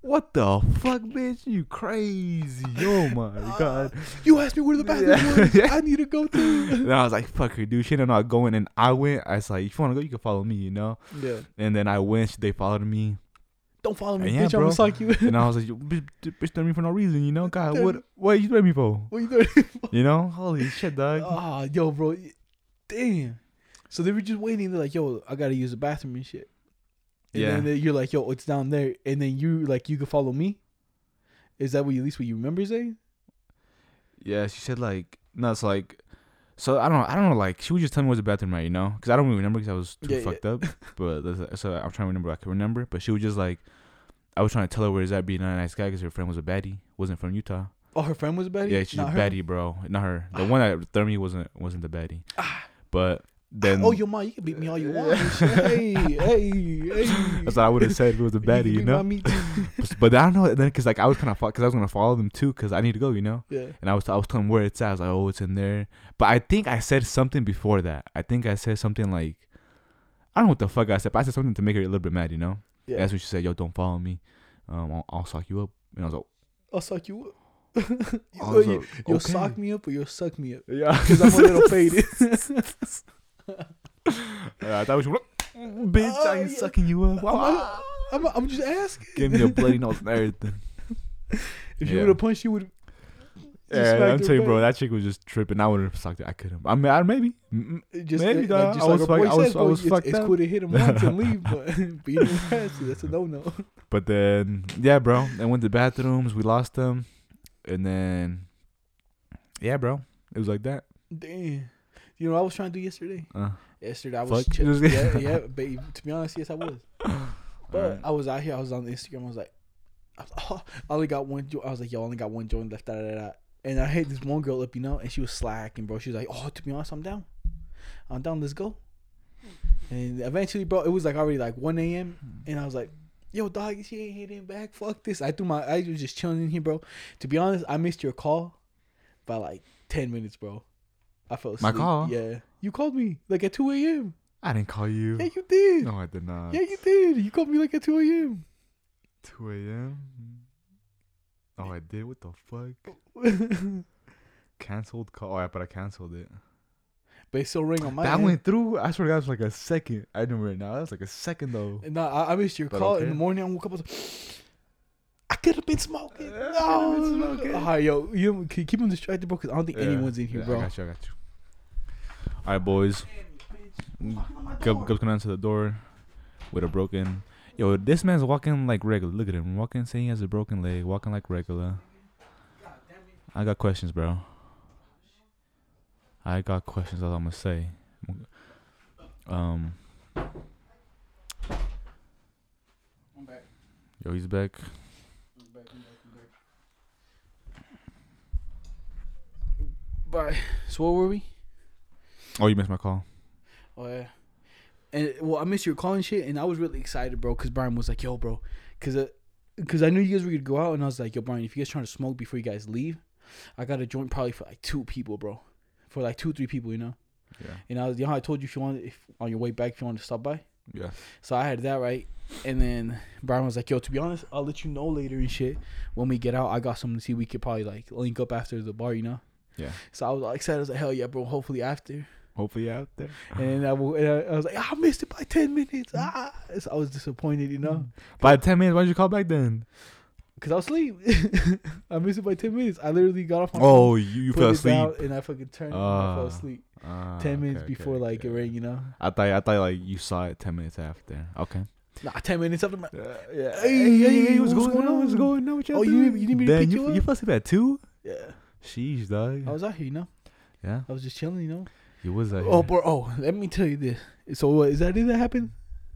what the fuck, bitch? You crazy. Oh my god. You asked me where the bathroom Yeah. was. I need to go to. And I was like, fuck her, dude. She ended up not going. And I went. I was like, if you wanna go, you can follow me, you know? yeah. And then I went. They followed me. Don't follow me, bitch. I'm gonna suck you. And I was like, you bitch, bitch, threw me for no reason, you know? God, what, what you threw me for? what you doing? For? You know? Holy shit, dog. Ah, yo, bro. Damn. So they were just waiting. They're like, yo, I gotta use the bathroom and shit. And Yeah. then you're like, yo, it's down there. And then you like, you can follow me. Is that what you, at least what you remember saying? Yeah, she said like no, it's like so I don't know, I don't know like she would just tell me where's the bathroom right, you know, because I don't really remember because I was too Yeah, yeah. fucked up. But so I'm trying to remember, I can remember. But she was just like, I was trying to tell her where is that being a nice guy because her friend was a baddie, wasn't from Utah. Oh, her friend was a baddie. Yeah, she's Not a her? baddie, bro, not her. The one that threw me wasn't wasn't the baddie. Ah. But then oh, your mom, you can beat me all you want. hey, hey, hey. that's what I would have said if it was a baddie, you my know. but I don't know then because like I was kind of because I was gonna follow them too because I need to go, you know. yeah. And I was I was telling where it's at. I was like, oh, it's in there. But I think I said something before that. I think I said something like, I don't know what the fuck I said. But I said something to make her a little bit mad, you know. Yeah. That's what she said. Yo, don't follow me. Um, I'll, I'll sock you up. And I was like, I'll suck you up. You, you, like, you'll okay. sock me up or you'll suck me up. yeah, Because I'm a little faded. Thought she was like, bitch, Oh, I ain't oh, yeah. sucking you up. I'm, I'm, I'm just asking. Give me a bloody nose and everything. If you Yeah. would have punched, you would. Yeah, I'm telling you, bro, that chick was just tripping. I would have sucked it. I couldn't. I mean, I, maybe. Just, Maybe, like, just I was boy fuck- I was- I was it's, fucked it's up. cool to hit him once and leave, but beating past that's a no no. But then, yeah, bro. I went to bathrooms. We lost them, and then, yeah, bro. It was like that. Damn. You know what I was trying to do yesterday? Uh, Yesterday I was chill. yeah, yeah, but to be honest, yes I was. But alright. I was out here. I was on Instagram. I was like, I, was, oh, I only got one. Jo- I was like, yo, I only got one joint left. Da, da, da. And I hit this one girl up, you know, and she was slacking, bro. She was like, oh, to be honest, I'm down. I'm down. Let's go. And eventually, bro, it was like already like 1 a.m. And I was like, yo, dog, she ain't hitting back. Fuck this. I threw my. I was just chilling in here, bro. To be honest, I missed your call by like 10 minutes, bro. I fell asleep. My call? Yeah. You called me like at 2 a.m. I didn't call you. Yeah, you did. No, I did not. Yeah, you did. You called me like at 2 a.m. 2 a.m. Oh, I did. What the fuck? Cancelled call. Oh, yeah, but I canceled it. but it still ring on my that end. went through. I swear to God, it was like a second. I remember it now. That was like a second though. And I, I missed your But call in the morning. I woke up. I was like, I could have been smoking. Yeah, I No, could've been smoking. All right, yo, you can keep him distracted, bro, because I don't think anyone's in here, Yeah, bro. I got you. I got you. All right, boys. Gub, Gub's coming to the door with a broken. Yo, this man's walking like regular. Look at him walking, saying he has a broken leg, walking like regular. I got questions, bro. I got questions. That's all I'm gonna say. Um, yo, he's back. I'm back. Back. I'm back. Bye. So what were we? Oh, you missed my call. Oh yeah. And well, I missed your call and shit, and I was really excited, bro, because Brian was like, "Yo, bro," because because uh, I knew you guys were gonna go out, and I was like, "Yo, Brian, if you guys trying to smoke before you guys leave, I got a joint probably for like two people, bro, for like two, three people, you know." Yeah. And I was, you know, I told you if you wanted, if on your way back, if you wanted to stop by. Yeah. So I had that right, and then Brian was like, "Yo, to be honest, I'll let you know later and shit when we get out. I got something to see. We could probably like link up after the bar, you know." Yeah. So I was like excited. I was like, "Hell yeah, bro! Hopefully after." Hopefully out there. And I, w- and I, I was like, I missed it by ten minutes. Ah, so I was disappointed, you know, By ten minutes, why'd you call back then? because I was asleep. I missed it by ten minutes. I literally got off. My Oh, phone, you, you fell asleep. and I fucking turned. and I fell Ah. asleep. Ah, ten minutes okay, before okay, like it rang, you know. I thought I thought like you saw it ten minutes after. Okay. Nah, ten minutes after my. yeah. Hey, hey, hey, what's going on? What's going on? What Oh, you need- you need me to pick you you up? you fell asleep at two? Yeah, Sheesh, dog. I was out here, you know. yeah, I was just chilling, you know. You was out Oh, here. bro. Oh, let me tell you this. So, what is that it that happened?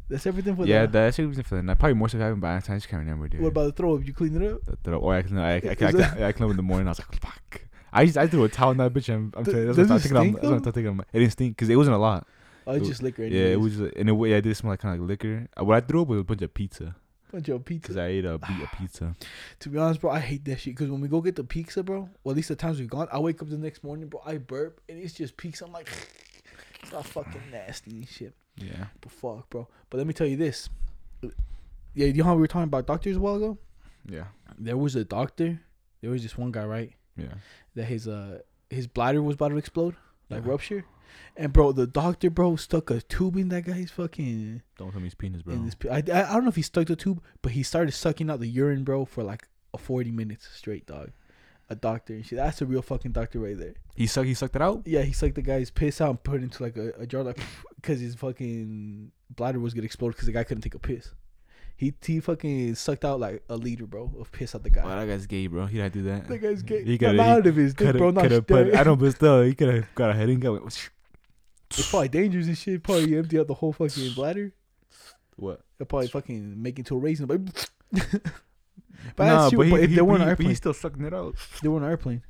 That's everything for Yeah, the. that shit was for the night. Probably more stuff happened, but I just can't remember, dude. What about the throw up? You cleaned it up? the throw? Oh, I cleaned. I I, I, I, I, I cleaned up in the morning. I was like, fuck. I just I threw a towel on that bitch. I'm, I'm telling you, that's what I thinking. I'm- stink, That's what I though? thinking. It didn't stink because it wasn't a lot. Oh, it's It- just liquor. Yeah, it anyways. was. And it, yeah, it did smell like kind of like liquor. Uh, What I threw up was a bunch of pizza bunch of pizza. because I ate a, beat a pizza. To be honest, bro, I hate that shit. Cause when we go get the pizza, bro, well, at least the times we've gone, I wake up the next morning, bro, I burp and it's just pizza. I'm like, it's not fucking nasty and shit. Yeah. But fuck, bro. But let me tell you this. Yeah, you know how we were talking about doctors a while ago? Yeah. There was a doctor. There was this one guy, right? Yeah. That his uh his bladder was about to explode, like Yeah. rupture. And bro, the doctor, bro, stuck a tube in that guy's fucking Don't tell me his penis, bro. in this. I, I I don't know if he stuck the tube, but he started sucking out the urine, bro, for like a forty minutes straight, dog. A doctor and shit. That's a real fucking doctor right there. He sucked. He sucked it out. Yeah, he sucked the guy's piss out and put it into like a, a jar, like because his fucking bladder was gonna explode because the guy couldn't take a piss. He he fucking sucked out like a liter, bro, of piss out the guy. Oh, that guy's gay, bro. He didn't do that. That guy's gay. He coulda- out of his dick, bro. Not put. I don't, but still, he could have got a heading. Go. It's probably dangerous and shit. Probably empty out the whole fucking bladder. What? They'll probably fucking make into a raisin. But, but Nah, but, he, But if he, they were on an but airplane, he's still sucking it out. they were on an airplane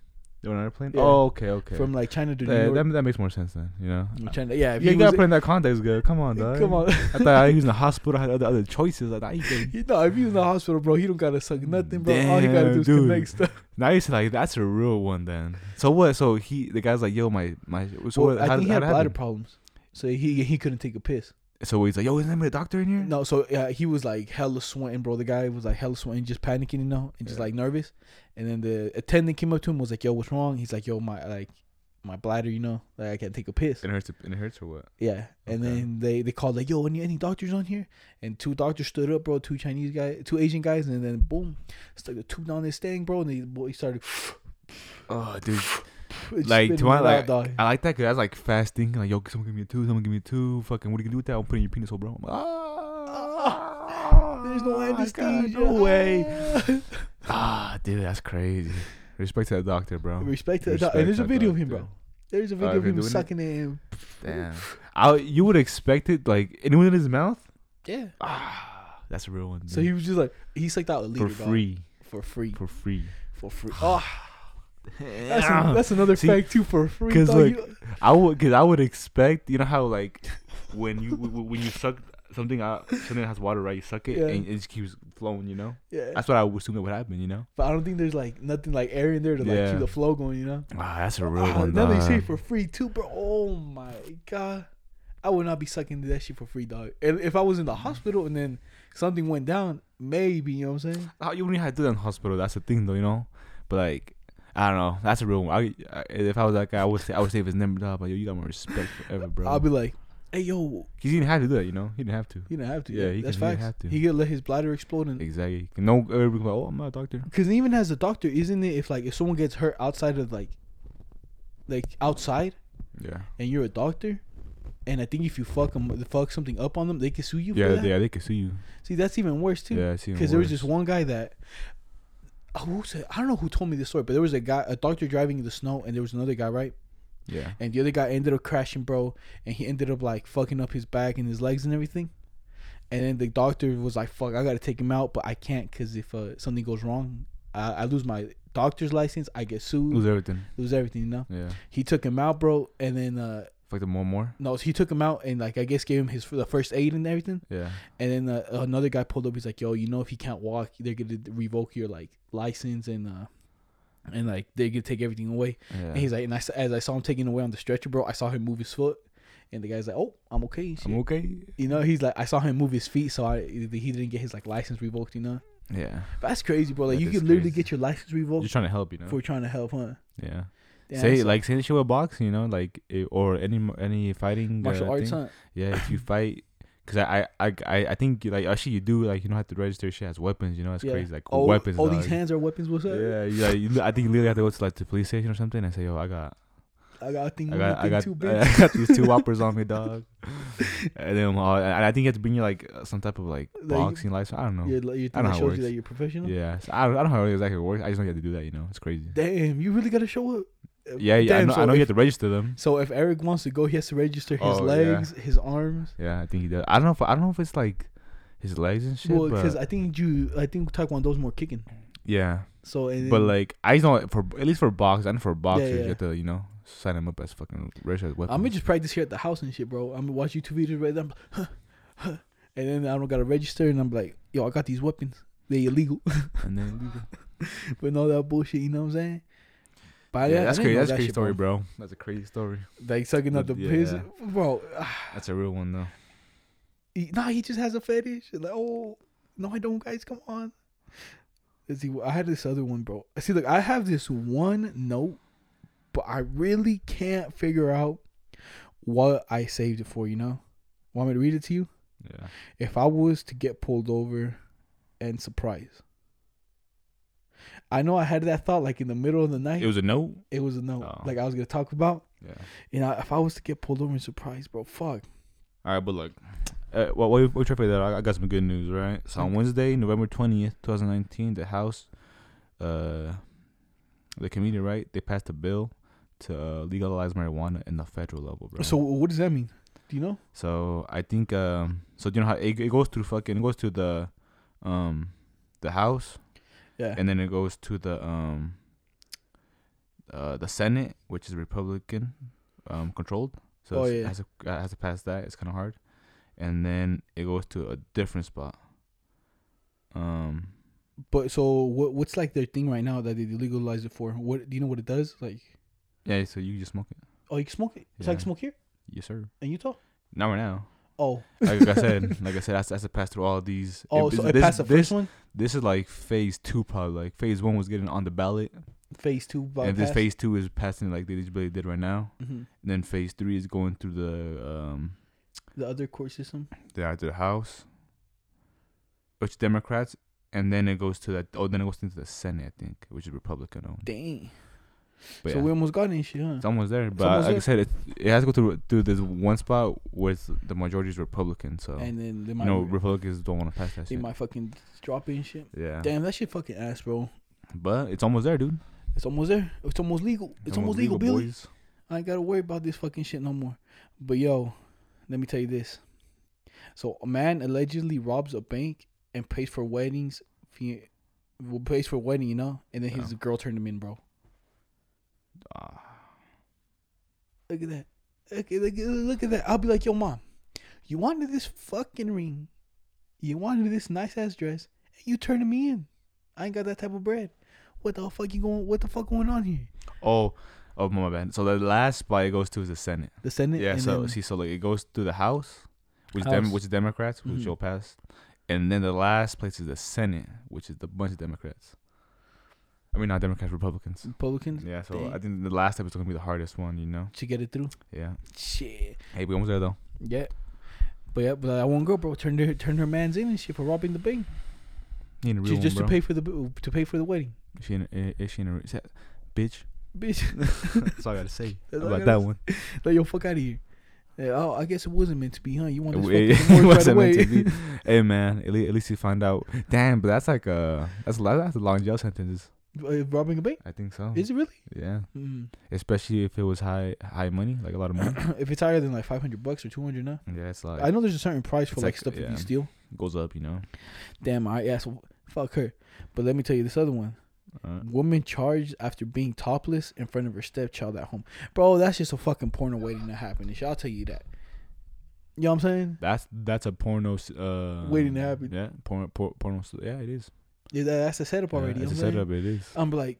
on an airplane. Yeah. Oh, okay, okay. from like China to New that, York. that, that makes more sense then. You know. Trying yeah, if You gotta put in that context, good. Come on, dog. come on. I thought he was in the hospital. Had other other choices. Like, nah, he know, if he's in the hospital, bro, he don't gotta suck nothing, bro. All he gotta Damn, do is dude. connect stuff. Now you say like that's a real one then. So what? So he the guy's like, yo, my my. So Well, what, I how, think he had bladder problems, so he he couldn't take a piss. So he's like, yo, isn't there a doctor in here? No, so yeah, he was like hella sweating, bro. The guy was like hella sweating, just panicking, you know, and just Yeah. like nervous. And then the attendant came up to him, was like, "Yo, what's wrong?" He's like, "Yo, my like my bladder, you know, like I can't take a piss." And it hurts. And it hurts or what? Yeah, and then they they called like, "Yo, any any doctors on here?" And two doctors stood up, bro. Two Chinese guys, two Asian guys, and then boom, stuck a tube down his thing, bro. And the boy started Oh, dude. Like to my like. I like that because that's like fast thinking. Like, yo, someone give me a two. Someone give me a two. Fucking, what are you gonna do with that? I'm putting your penis hole, bro. I'm like, ah, There's no God, anesthesia. No way. Ah, dude, that's crazy. Respect to that doctor, bro. Respect to the Respect doc- and there's a that video of him, bro. There's a video of of him him it? sucking it. in. Damn. I, you would expect it like anyone in his mouth. Yeah. Ah, that's a real one. So he was just like he sucked out a liter for free, for free, for free. for free. Oh, that's, a, that's another See, fact too for free. Because like, You- I would, cause I would expect, you know how like when you when you suck something out, something that has water, right? You suck it Yeah. and it just keeps flowing. You know, yeah, that's what I would assume that would happen. You know, but I don't think there's like nothing like air in there to like Yeah. keep the flow going. You know. ah, that's a real Ah, one. now they for free too, bro. Oh my god, I would not be sucking that shit for free, dog. And if I was in the hospital and then something went down, maybe you know what I'm saying. How you only had to do that in hospital. That's the thing, though. You know, but like. I don't know. That's a real one. I, I, if I was that guy, I would say I would save his number, dog. But yo, you got my respect forever, bro. I'll be like, Hey yo, He didn't have to do that, you know. He didn't have to. he didn't have to. Yeah, Yeah, he that's can- he didn't have to. He could let his bladder explode and Exactly. No, everybody go, oh, I'm not a doctor. Because even as a doctor, isn't it if like if someone gets hurt outside of like, like outside, Yeah. and you're a doctor, and I think if you fuck them, fuck something up on them, they can sue you. Yeah, for that? yeah, they can sue you. See, that's even worse too. Yeah. Because there was this one guy that, who said I don't know who told me this story, but there was a guy, a doctor driving in the snow, and there was another guy, right? Yeah. And the other guy ended up crashing, bro, and he ended up like fucking up his back and his legs and everything. And then the doctor was like, "Fuck, I gotta take him out, but I can't because if uh, something goes wrong, I, I lose my doctor's license, I get sued, Lose everything. lose everything, you know." Yeah. He took him out, bro, and then uh, Fuck the more more. no, he took him out and like I guess gave him his the first aid and everything. Yeah. And then uh, another guy pulled up. He's like, "Yo, you know, if he can't walk, they're gonna revoke your like license and uh, and like they're gonna take everything away." Yeah. And he's like, and I, as I saw him taking away on the stretcher, bro, I saw him move his foot, and the guy's like, "Oh, I'm okay." shit." I'm okay. You know, he's like, I saw him move his feet, so I he didn't get his like license revoked. You know, Yeah. but that's crazy, bro. Like That you could literally get your license revoked You're trying to help, you know. for trying to help, huh? yeah. Damn, say so- like say the shit with boxing, you know, like eh, or any any fighting martial uh, arts, thing. huh? Yeah, if you fight, cause I I I I think like actually you do like you don't have to register shit as weapons. You know, it's Yeah. crazy like Oh, weapons. oh, dog. these hands are weapons. What's up? Yeah, yeah. You, I think you literally have to go to like the police station or something and say, yo, I got I got. I got I got too I got these two whoppers on me, dog. and then uh, and I think you have to bring you like uh, some type of like Like, boxing license. I don't know. Your I don't know how it works. you that you're professional. Yeah, so I don't, I don't know how it exactly works. I just know you have to do that. You know, it's crazy. Damn, you really gotta show up. Yeah, yeah. I know, so I know you if- have to register them. So if Eric wants to go, he has to register his Oh, yeah. legs, his arms. Yeah, I think he does. I don't know if I don't know if it's like his legs and shit. Well, because I think you, I think Taekwondo's more kicking. yeah, So and but like I just know for at least for box and for boxers, yeah. you have to you know sign them up as fucking registered weapons. I'm gonna just practice here at the house and shit, bro. I'm gonna watch YouTube videos right there, like, huh, huh. and then I don't gotta register, and I'm like, yo, I got these weapons. They illegal, and then but all that bullshit. You know what I'm saying? But yeah, I that's didn't crazy. That's a crazy shit, story, bro. That's a crazy story. Like sucking up the Yeah. piss, bro. That's a real one though. He, nah, he just has a fetish. Like, oh, no, I don't, guys. Come on. Let's see. I had this other one, bro. See, look, I have this one note, but I really can't figure out what I saved it for. You know, want me to read it to you? Yeah. If I was to get pulled over and surprise, I know I had that thought like in the middle of the night. It was a note. it was a note, Oh. like I was gonna talk about. Yeah. You know, if I was to get pulled over and surprise, bro, fuck. All right, but look, uh, well, what what try for that? I I got some good news, right? So on Wednesday, November twentieth, two thousand nineteen, the House, uh, the committee, right? They passed a bill to uh, legalize marijuana in the federal level, bro. So what does that mean? Do you know? So I think um so you know how it, it goes through fucking it goes to the um the House Yeah. and then it goes to the um uh the Senate which is Republican um controlled. So Oh, yeah. it has to uh, has to pass that. It's kind of hard. And then it goes to a different spot. Um But so what? What's like their thing right now that they legalize it for? What do you know what it does? Like, yeah, so you just smoke it. oh, you can smoke it. It's like Yeah. smoke here Yes, sir. in Utah. Not right now. Oh, Like I said, like I said, that's that's to pass through all these. oh, it- so it this- passed the this, first one. This is like phase two, probably. Like phase one was getting on the ballot, Phase two. and this phase two is passing like they just really did right now. hmm And then phase three is going through the um The other court system. the the House, which Democrats, and then it goes to that. Oh, then it goes into the Senate, I think, which is Republican owned. Dang. But so yeah, we almost got in shit, huh? it's almost there. But almost like I said, it it has to go through through this one spot with the majority is Republican. So and then they you know Republicans don't want to pass that they shit. might fucking drop it and shit. yeah, Damn, that shit fucking ass, bro. but it's almost there, dude. It's almost there. It's almost legal. It's, almost legal, Billy. boys. I ain't gotta worry about this fucking shit no more. But yo, let me tell you this. So a man allegedly robs a bank and pays for weddings. Well, pays for wedding, you know, and then his Yeah. girl turned him in, bro. Ah, Look at that. Look, at- look, at- look at that. I'll be like, yo, mom, you wanted this fucking ring, you wanted this nice ass dress, and you turning me in. I ain't got that type of bread. What the fuck you going? What the fuck going on here? oh, oh my bad. So the last spot it goes to is the Senate. The Senate. Yeah, and so then- see, so like it goes to the House, which Dem- which is Democrats, which Mhm. will pass, and then the last place is the Senate, which is the bunch of Democrats. I mean, not Democrats, Republicans. Republicans. Yeah, so Dang. I think the last step is gonna be the hardest one, you know. to get it through. Yeah. Shit. Hey, we almost there though. Yeah. But yeah, but that one girl, bro, turned her turned her man's in and shit for robbing the bank. He ain't a real Just, one, just bro. to pay for the to pay for the wedding. Is she in a, is she in a, is that, bitch? Bitch, That's all I gotta say That's all I about gotta that one. like yo, fuck out of here. Yeah, oh, I guess it wasn't meant to be, huh? You want this It- fucking it wasn't meant to be. Hey man, at least, at least you find out. Damn, but that's like a that's a. That's a long jail sentence. Uh, robbing a bank? I think so. Is it really? Yeah, Mm. especially if it was high high money, like a lot of money. if it's higher than like five hundred bucks or two hundred now, yeah, it's like I know there's a certain price for like, like, stuff that yeah. you steal. goes up, you know. Damn, I yeah, so fuck her. But let me tell you this other one. Uh, Woman charged after being topless in front of her stepchild at home. Bro, that's just a fucking porno waiting to happen. I'll tell you that. You know what I'm saying? that's that's a porno. Uh, Waiting to happen. Yeah, porno. Por, porno. Yeah, it is. Yeah, that's a setup already. Yeah, you it's know a what I'm saying? setup. It is. I'm like,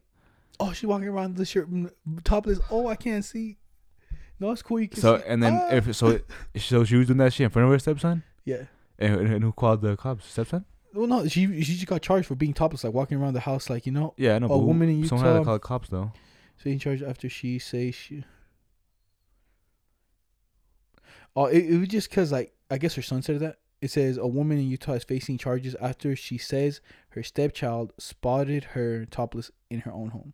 oh, she walking around the shirt mm, topless. Oh, I can't see. No, it's cool. You can So see. and then Ah. if so, so she was doing that shit in front of her stepson, yeah. and, and who called the cops? Stepson? Well, no, she she just got charged for being topless, like walking around the house, like you know, Yeah, I know. A woman in Someone had to call the cops though. being charged after she say she. Oh, it, it was just cause like I guess her son said that. It says a woman in Utah is facing charges after she says her stepchild spotted her topless in her own home.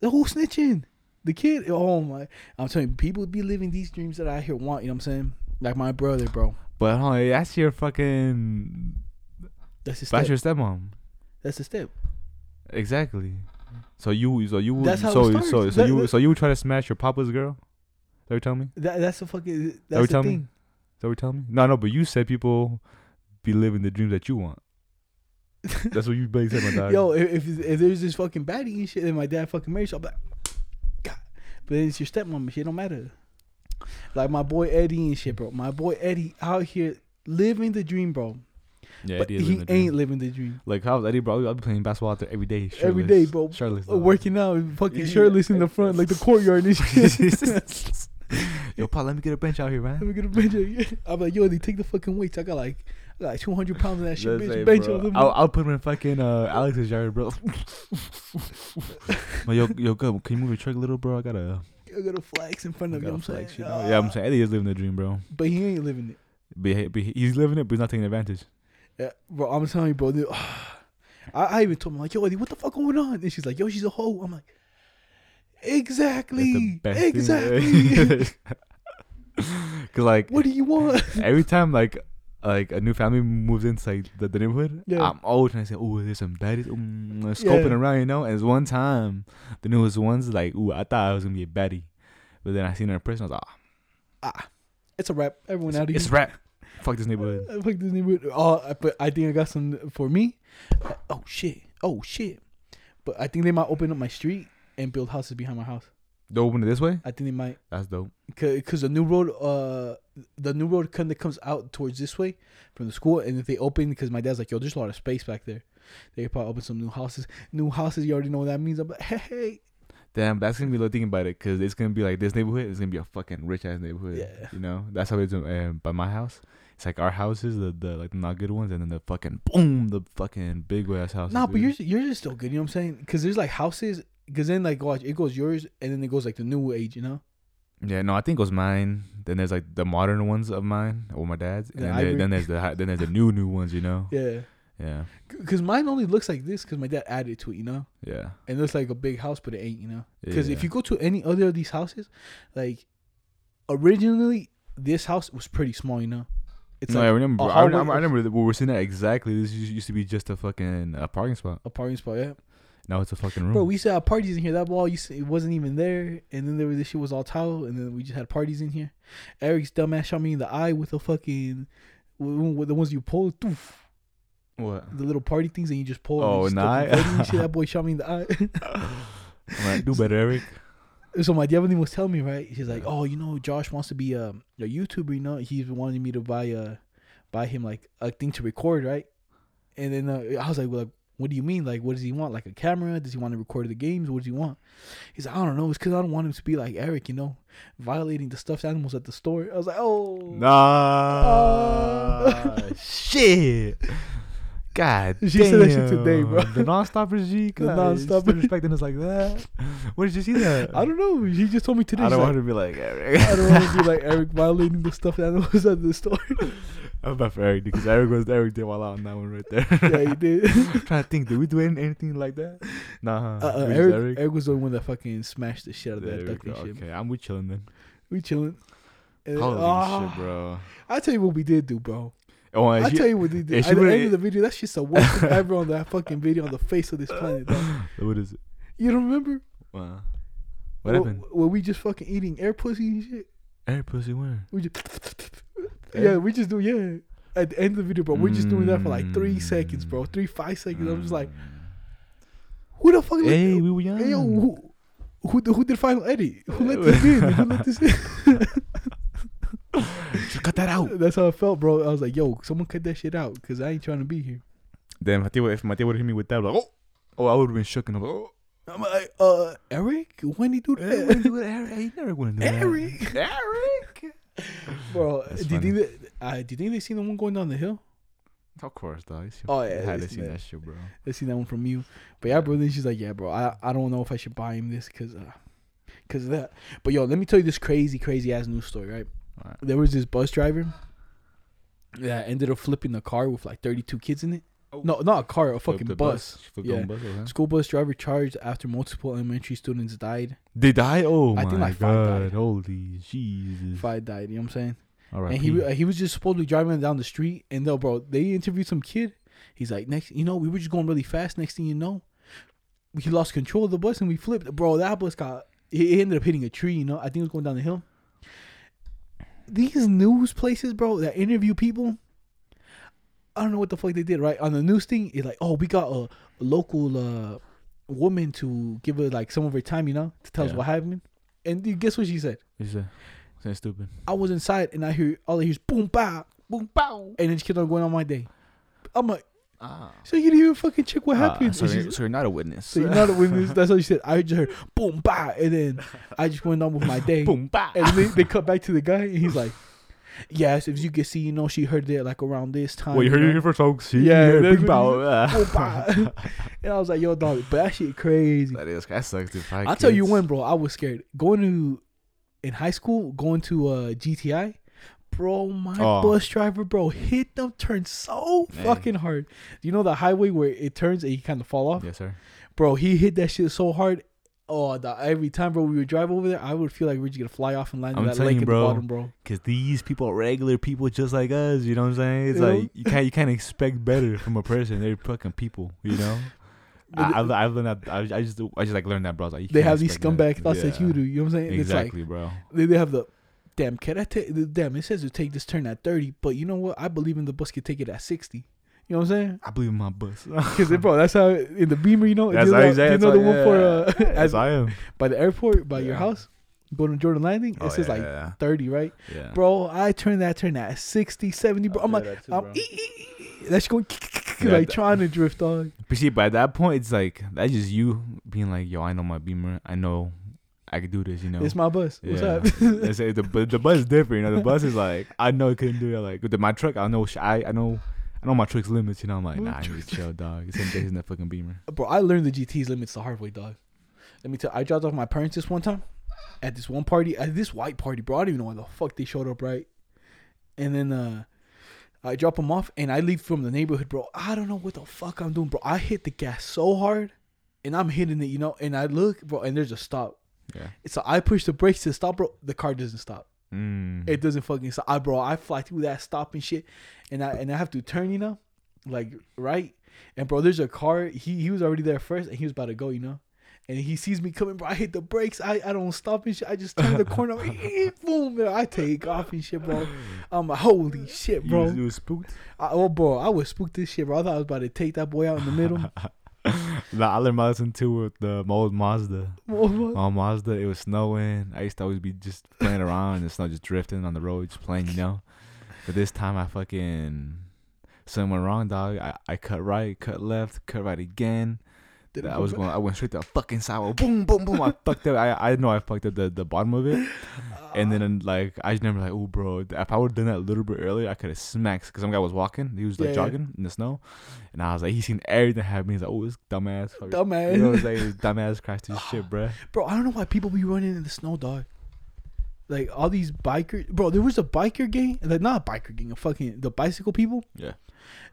The whole snitching, the kid. Oh my! I'm telling you, people be living these dreams that I hear want. You know what I'm saying? Like my brother, bro. But huh, that's your fucking. That's the That's your stepmom. That's the step. Exactly. So you, so you, would That's how so so so That- you, that- so you would try to smash your papa's girl? What you tell me? That that's the fucking. that That's you the tell me? Thing. Is that what you tell me? No, no, but you said people be living the dreams that you want. That's what you basically said, my dog. Yo, if, if if there's this fucking baddie and shit, and my dad fucking married, so I'm like, God. But then it's your stepmom and shit. Don't matter. Like my boy Eddie and shit, bro. My boy Eddie out here living the dream, bro. yeah, but Eddie is he living the dream. ain't living the dream. Like how's Eddie, bro? I'll be playing basketball out there every day. Shirtless. Every day, bro. Shirtless. Uh, working out, fucking Yeah. shirtless in the front, like the courtyard and shit. Yo, Paul, let me get a bench out here, man. Let me get a bench. of- I'm like, yo, they take the fucking weights. I got like, I got like 200 pounds of that shit. Let's Bitch, say, bench bro. I'll, I'll put him in fucking uh, Alex's yard, bro. but yo, yo, go. Can you move your truck a little, bro? I gotta. I got a flex in front of you. I'm saying, you know? Yeah, I'm saying Eddie is living the dream, bro. but he ain't living it. But, he- but he's living it, but he's not taking advantage. Yeah, bro, I'm telling you, bro. dude, I, I even told him like, yo, Eddie, what the fuck going on? And she's like, yo, she's a hoe. I'm like, exactly, the best thing. exactly. Cause like what do you want? every time like like a new family moves into like the, the neighborhood, Yeah. I'm always trying to say, "Oh, there's some baddies." Um, scoping Yeah. around, you know. And there's one time, the newest ones like, "Ooh, I thought I was gonna be a baddie," but then I seen her in person. I was like, "Ah, ah, it's a wrap. Everyone out of here. it's rap. Fuck this neighborhood." Uh, Fuck this neighborhood. Oh, I- but I think I got some for me. Uh, Oh shit. Oh shit. But I think they might open up my street and build houses behind my house. They open it this way. I think they might, That's dope. cause the new road, uh, the new road kind of comes out towards this way from the school, and if they open, because my dad's like, yo, there's a lot of space back there. They could probably open some new houses. New houses, you already know what that means. I'm like, hey, hey. Damn, that's gonna be the thing about it, cause it's gonna be like this neighborhood. It's gonna be a fucking rich ass neighborhood. Yeah. You know, that's how it's uh, by my house. It's like our houses, the the like the not good ones, and then the fucking boom, the fucking big ass houses. Nah, but yours, yours is still good. You know what I'm saying? Because there's like houses. Because then like watch, it goes yours, and then it goes like the new age. You know? Yeah, no, I think it was mine. Then there's like the modern ones of mine or my dad's, and The then, there, then there's the then there's the new new ones. You know? Yeah. Yeah, Because mine only looks like this because my dad added to it. You know? yeah. And it looks like a big house, but it ain't. You know? Because yeah. if you go to any other of these houses, like originally this house was pretty small. You know? It's no, like I remember. a I remember, I remember that we were sitting there exactly. This used to be just a fucking uh, parking spot. a parking spot. Yeah. Now it's a fucking room. Bro, we used to have parties in here. That wall, used to, it wasn't even there, and then there was this shit was all tile, and then we just had parties in here. Eric's dumbass shot me in the eye with a fucking, with the ones you pull, doof, what? the little party things, and you just pull. Oh, nah. fucking voting and shit. That boy shot me in the eye. I'm like, do better, Eric. so my Devlin was telling me right. She's like, oh, you know, Josh wants to be a, a YouTuber. You know, he's wanting me to buy uh buy him like a thing to record, right? And then uh, I was like, well, like, what do you mean? Like, what does he want? Like a camera? Does he want to record the games? What does he want? He's like, I don't know. It's because I don't want him to be like Eric, you know, violating the stuffed animals at the store. I was like, oh, Nah. Uh. shit. God, She said that shit today, bro. The non-stoppers, G. The non-stoppers. respecting us like that. Where did you see that? I don't know. She just told me today. I don't like, want to be like Eric. I don't want to be like Eric violating the stuff that was at the store. I'm bad for Eric because Eric was Eric did well out on that one right there. yeah, he did. I'm trying to think, did we do anything like that? Nah, Uh, uh, just Eric, Eric, was the one that fucking smashed the shit out of There that duck and shit. Okay, I'm we chilling then. We chilling. And Holy ah, shit, bro. I tell you what we did do, bro. Oh, I tell you what they did. At the end of the video, that's just the worst thing ever on that fucking video on the face of this planet. dog. what is it? You don't remember? Wow. What happened? Were we just fucking eating air pussy and shit. Eric pussy where? We just yeah, we just do yeah. At the end of the video, bro, we're just doing that for like three seconds, bro. Three five seconds. I'm just like, who the fuck? let- hey, we were young. Hey, yo, who, who, the- who did final edit? Who let this in? Who let this in? Just cut that out. That's how I felt, bro. I was like, yo, someone cut that shit out because I ain't trying to be here. Then if Mateo, if Mateo would hit me with that, like, oh, oh, I would have been shook and I'm like, oh. I'm like, uh, Eric, when he do that? do it, Eric. He never wouldn't do Eric. that. Eric, Eric. Bro, That's do you funny. think that? Uh, do you think they seen the one going down the hill? Of course, dog. Oh, yeah, had to see that. that shit, bro. They seen that one from you, but yeah, bro. Then she's like, yeah, bro. I, I don't know if I should buy him this because, uh, cause of that. But yo, let me tell you this crazy, crazy ass news story. Right, Alright. there was this bus driver that ended up flipping a car with like 32 kids in it. Oh. No, not a car, a fucking the bus. Flip Yeah. the bus, okay. School bus driver charged after multiple elementary students died. They die? Oh I my think like five god. died. Holy Jesus. Five died. You know what I'm saying? All right. and he uh, he was just supposedly driving down the street, and though, bro, they interviewed some kid. He's like, next, you know, we were just going really fast. Next thing you know, we lost control of the bus and we flipped. Bro, that bus got. He ended up hitting a tree. You know, I think it was going down the hill. These news places, bro, that interview people. I don't know what the fuck they did. Right on the news thing, it's like, oh, we got a, a local uh, woman to give her like some of her time, you know, to tell us what happened. And guess what she said? She said, "Saying stupid." I was inside and I hear all I hear is boom pow, boom pow, and then she kept on going on my day. I'm like, Ah. so you didn't even fucking check what happened. so, And you're, so you're not a witness. so you're not a witness. That's what she said. I just heard boom pow, and then I just went on with my day. Boom, bah. And they, they cut back to the guy, and he's like, "Yes, if you can see, you know, she heard it like around this time." Well, you heard know? it here first, folks. Yeah, Yeah, that's big what bow. Boom, and I was like, "Yo, dog, but that shit crazy." That is, that sucks, dude. I'll tell you kids. when, bro. I was scared going to in high school, going to uh, GTI. Bro, my Oh. bus driver, bro, hit them turns so Hey. fucking hard. Do you know the highway where it turns and you kind of fall off? Yes, sir. Bro, he hit that shit so hard. Oh, the, every time, bro, we would drive over there, I would feel like we're just gonna fly off and land in I'm that lake you, at bro. the bottom, bro. Cause these people are regular people just like us. You know what I'm saying? It's You know? like you can't you can't expect better from a person. They're fucking people. You know. I, I, I learned that. I, I just I just like learned that, bro. Like, you They have these scumbag thoughts that you do. You know what I'm saying? Exactly, bro. Like they, they have the damn. Can I take the damn? It says to take this turn at 30, but you know what? I believe in the bus could take it at 60. You know what I'm saying? I believe in my bus. Because bro, that's how in the Beamer, you know, That's you how know, you know the one for uh, as, I am. by the airport by your house, going to Jordan Landing. It Oh, says yeah, like yeah, 30, right? yeah. Bro, I turn that turn that 60, 70, bro. I'm like, I'm ee, ee, ee, ee. that's going Yeah, like that- trying to drift on. But see, by that point, it's like that's just you being like, "Yo, I know my Beamer. I know I could do this." You know. It's my bus. What's Yeah. up? It- the the bus is different. You know, the bus is like I know it couldn't do it. Like with my truck, I know I I know I know my truck's limits. You know, I'm like, nah, to chill, dog. Same thing as that fucking Beamer. bro, I learned the GT's limits the hard way, dog. Let me tell. I dropped off my parents this one time at this one party, at this white party, bro. I don't even know why the fuck they showed up, right? And then uh I drop them off, and I leave from the neighborhood, bro. I don't know what the fuck I'm doing, bro. I hit the gas so hard, and I'm hitting it, you know. And I look, bro, and there's a stop. Yeah. So I push the brakes to stop, bro. The car doesn't stop. Mm. It doesn't fucking stop. I, bro, I fly through that stop and shit, and I and I have to turn, you know, like right. And bro, there's a car. He he was already there first, and he was about to go, you know. And he sees me coming, bro. I hit the brakes. I, I don't stop and shit. I just turn the corner, boom, man. I take off and shit, bro. I'm like, holy shit, You bro. you was spooked. I, oh, bro, I was spooked this shit, bro. I thought I was about to take that boy out in the middle. Nah, I learned my lesson too with the my old Mazda. What- what? My old Mazda, it was snowing. I used to always be just playing around and the snow just drifting on the road, just playing, you know. But this time I fucking something went wrong, dog. I, I cut right, cut left, cut right again. Did I was going. I went straight to the fucking sidewalk. Boom, boom, boom. I fucked up. I I know I fucked up the, the bottom of it, and then like I just remember like, oh, bro, if I would have done that a little bit earlier, I could have smacked. Cause some guy was walking. He was like Yeah. jogging in the snow, and I was like, he seen everything happen. He's like, oh, this dumbass. fucker." Dumbass. You know what I'm saying? Dumbass crashed his shit, bro. Bro, I don't know why people be running in the snow, dog. Like all these bikers, bro. There was a biker gang, like not a biker gang, a fucking the bicycle people. Yeah.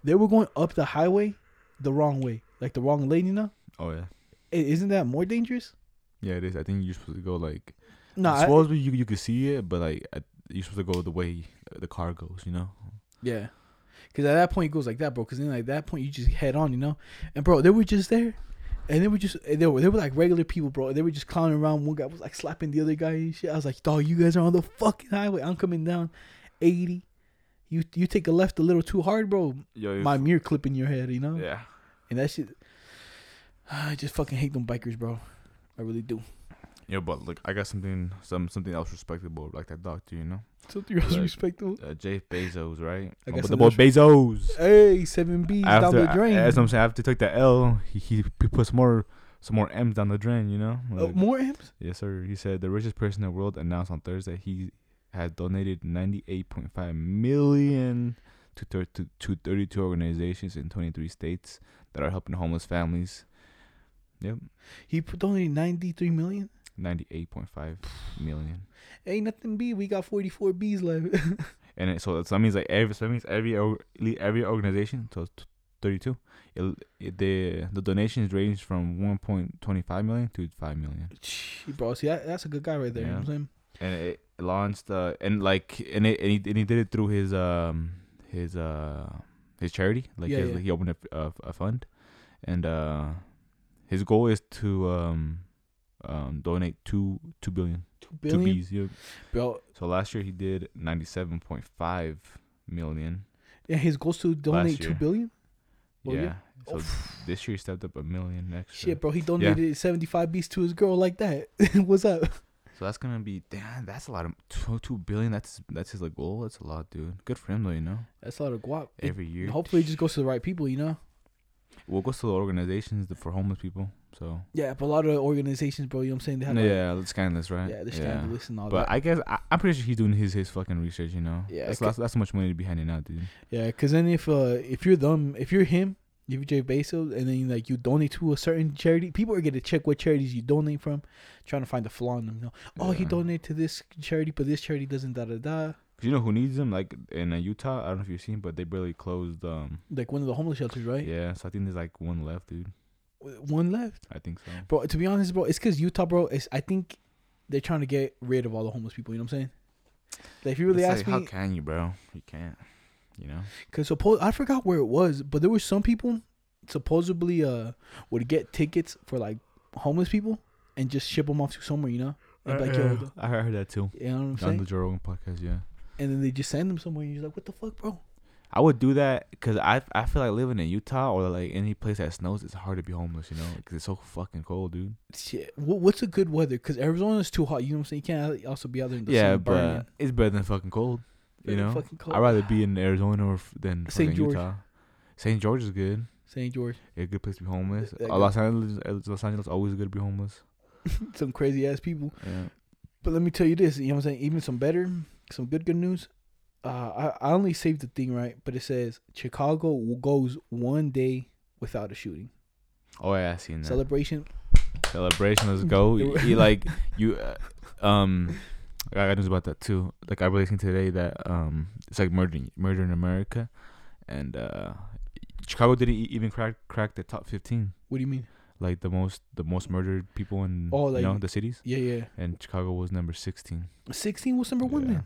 They were going up the highway, the wrong way, like the wrong lane. You know, Oh yeah. Isn't that more dangerous? Yeah, it is. I think you're supposed to go like. No, I, supposedly you you could see it, but like I, you're supposed to go the way the car goes. You know. yeah. Because at that point it goes like that, bro. Because then like that point you just head on, you know. And bro, they were just there, and they were just they were they were like regular people, bro. They were just clowning around. One guy was like slapping the other guy and shit. I was like, dog, you guys are on the fucking highway. I'm coming down, eighty. You you take a left a little too hard, bro. Yo, My mirror clip in your head, you know. yeah. And that shit. I just fucking hate them bikers, bro. I really do. Yeah, but look, I got something some something else respectable like that doctor, you know. Something else respectable. Uh, Jeff Bezos, right? I Oh, but the boy Bezos. Hey, seven B's down the drain. That's what I'm saying. After he took that L, he, he he put some more some more M's down the drain. You know. Oh, Like, more M's. yes, sir. He said the richest person in the world announced on Thursday he has donated 98.5 million to thir- to, to 32 organizations in 23 states that are helping homeless families. Yep, He put only ninety three million. 98.5 million. Ain't nothing B. We got forty four B's left. And it, so, so that means like every so that means every every organization so 32 it, it, the the donations range from 1.25 million to 5 million Gee, bro, see that, that's a good guy right there. You know what I'm saying? and it launched uh and like and it and he, and he did it through his um his uh his charity like Yeah, his, yeah. he opened a, a, a fund and uh his goal is to um um donate two two billion Two two billion, B's yeah. bro. so last year he did 97.5 million Yeah, his goal is to donate two billion. billion. Oh, yeah. yeah? So this year he stepped up a million extra. Shit, bro, he donated seventy five B's to his girl like that. What's up? So that's gonna be damn. That's a lot of two, two billion. That's that's his like goal. That's a lot, dude. Good for him though. You know, That's a lot of guap. Every year. hopefully, it just goes to the right people. You know. Well, goes to the organizations for homeless people. So Yeah, but a lot of organizations, bro. You know what I'm saying? They have like, yeah, it's scandalous, right? yeah, they're scandalous and all But that. I guess I, I'm pretty sure he's doing his his fucking research. You know. Yeah, That's that's, that's so much money to be handing out, dude. Yeah, because then if uh if you're them, if you're him, if you're Jay Bezos, and then like you donate to a certain charity, people are gonna check what charities you donate from, trying to find the flaw in them. You know, oh, he donated to this charity, but this charity doesn't da da da. 'Cause you know who needs them? Like in uh, Utah, I don't know if you've seen, but they barely closed. Um, Like one of the homeless shelters, right? yeah. So I think there's like one left, dude. One left, I think so. bro. To be honest, bro, it's because Utah, bro. It's I think they're trying to get rid of all the homeless people. You know what I'm saying? Like if you really It's ask like, me, how can you, bro? You can't. You know. Cause suppose I forgot where it was, but there were some people supposedly uh would get tickets for like homeless people and just ship them off to somewhere, you know. Be like, yo, the- I heard that too. you know I'm On saying? the Joe Rogan podcast, yeah. And then they just send them somewhere, and you're like, what the fuck, bro? I would do that because I I feel like living in Utah or like any place that snows, it's hard to be homeless, you know, because it's so fucking cold, dude. Shit, what's a good weather? Cause Arizona's too hot. You know what I'm saying? You can't also be out there in the yeah, sun burning. but it's better than fucking cold, you know. fucking cold. I'd rather be in Arizona or f- than St. George. Utah. St. George is good. St. George, A good place to be homeless. Uh, Los Angeles, uh, Los Angeles, always good to be homeless. some crazy ass people. Yeah. But let me tell you this, you know what I'm saying? Even some better, some good good news. Uh, I I only saved the thing right, but it says Chicago goes one day without a shooting Oh yeah, I seen that. celebration. Celebration, let's go. you like you, uh, um, I got news about that too. Like I really seen today that um, it's like murder, murder in America, and uh, Chicago didn't even crack crack the top fifteen, What do you mean? like the most the most murdered people in Oh, like- you know the cities, Yeah, yeah. and Chicago was number sixteen. Sixteen was number one Yeah. then.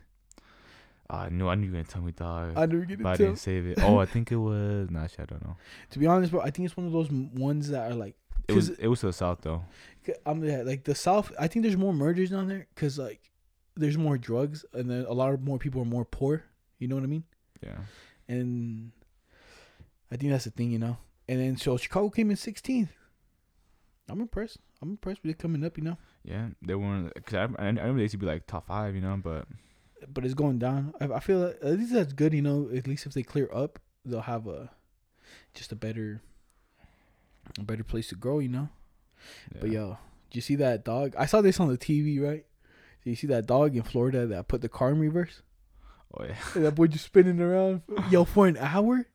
I knew I knew you were gonna tell me, dog. I never get but I didn't save it. Oh, I think it was. Nah, shit, I don't know. to be honest, bro, I think it's one of those ones that are like, It was. It was to the south though. I'm yeah, like the South. I think there's more murders down there because like there's more drugs and then a lot of more people are more poor. You know what I mean? Yeah. And I think that's the thing, you know. And then so Chicago came in 16th. I'm impressed. I'm impressed with it coming up, you know. Yeah, they weren't. Cause I, I, I remember they used to be like top five, you know, but But it's going down. I, I feel like, at least that's good, you know. At least if they clear up, they'll have a just a better a better place to grow, you know. Yeah. But yo, did you see that dog? I saw this on the TV, right? Did you see that dog in Florida that put the car in reverse? Oh yeah. And that boy just spinning around, yo, for an hour,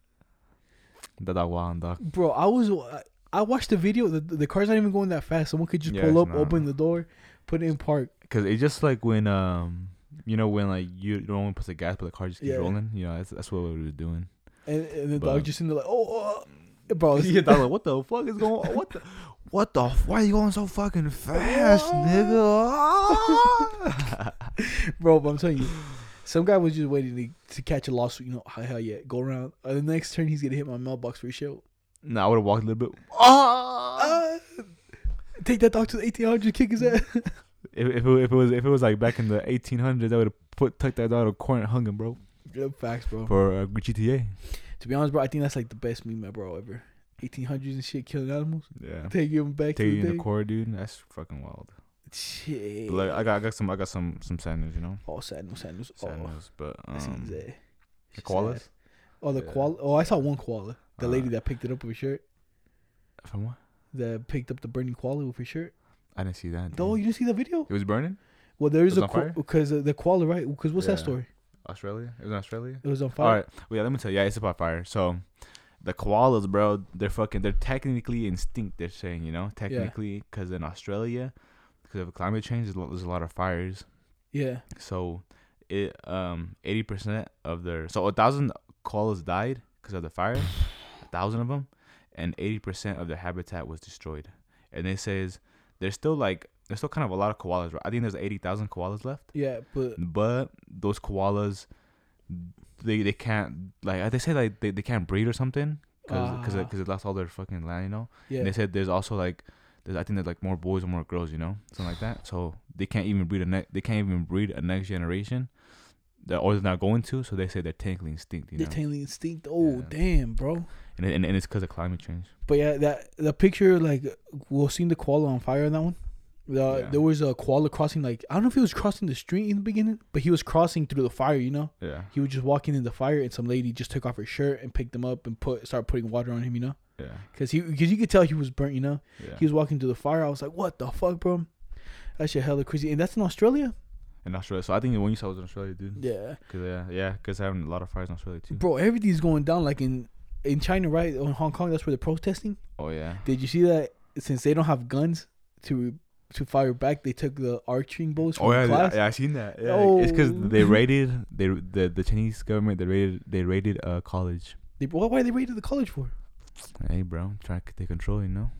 That dog wild dog. bro. I was, I watched the video. The the car's not even going that fast. Someone could just Yeah, pull up, not. open the door, put it in park. Cause it's just like when um you know when like you don't want to put the gas but the car just keeps Yeah. rolling. You know that's that's what we were doing. And, and the But- dog just in there like, oh, oh. bro. yeah, dog, like, what the fuck is going? on? What the? What the? Why are you going so fucking fast, nigga? bro. But I'm telling you, some guy was just waiting to, to catch a lawsuit. You know, hell, yeah, go around. Uh, the next turn, he's gonna hit my mailbox for show. nah, I would have walked a little bit. Ah! Uh, take that dog to the 1800, kick his ass. If, if, it, if it was if it was like back in the 1800s, I would have put took that dog to court and hung him, bro, Yeah, Facts, bro. for uh, GTA. To be honest, bro, I think that's like the best meme, bro, ever. 1800s and shit, killing animals. Yeah, Take him back taking to you the in the court, dude. That's fucking wild. Shit. But like, I got I got some I got some some sad news, you know, oh, sad news, sad news. sad oh, news. But um, the koalas Sad. Oh, the Yeah. koala. Oh, I saw one koala. The Uh, lady that picked it up with her shirt. from what? That picked up the burning koala with her shirt. I didn't see that. Oh, you didn't see the video? it was burning. Well, there is a because uh, the koala, right? Because what's that story? Australia. It was in Australia. It was on fire. All right. Well, yeah, let me tell you. Yeah, it's about fire. So, the koalas, bro, they're fucking. They're technically extinct. They're saying, you know, technically, because in Australia, because of climate change, there's a, lot, there's a lot of fires. Yeah. So, it um eighty percent of their so a thousand koalas died because of the fire, a thousand of them, and eighty percent of their habitat was destroyed. And it says there's still like there's still kind of a lot of koalas. Right? I think there's eighty thousand koalas left Yeah, but but those koalas they they can't like they say like they, they can't breed or something because because Ah. because it lost all their fucking land you know yeah. and they said there's also like there's I think there's like more boys and more girls you know something like that so they can't even breed a ne- they can't even breed a next generation that or they're not going to so they say they're technically extinct you They're technically extinct. Oh, Yeah. damn, bro. And, and and it's because of climate change But yeah, that the picture like we'll see the koala on fire in that one. The, Yeah. There was a koala crossing like I don't know if he was crossing the street in the beginning, but he was crossing through the fire. You know, yeah he was just walking in the fire, and some lady just took off her shirt and picked him up and put start putting water on him. You know, yeah because he because you could tell he was burnt. You know, yeah he was walking through the fire. I was like, what the fuck, bro? That shit hella crazy, and that's in Australia. in Australia so I think the one you saw was in Australia dude Yeah, cause uh, yeah yeah because having a lot of fires in Australia too bro, everything's going down like in in China, right? In Hong Kong, that's where they're protesting. oh yeah Did you see that? Since they don't have guns to to fire back, they took the arching bows oh, from Oh yeah, class. yeah, I seen that. Yeah, it's because Oh. they raided they the the Chinese government they raided they raided a college. They, why, why they raided the college for? Hey, bro, trying to take control, you know.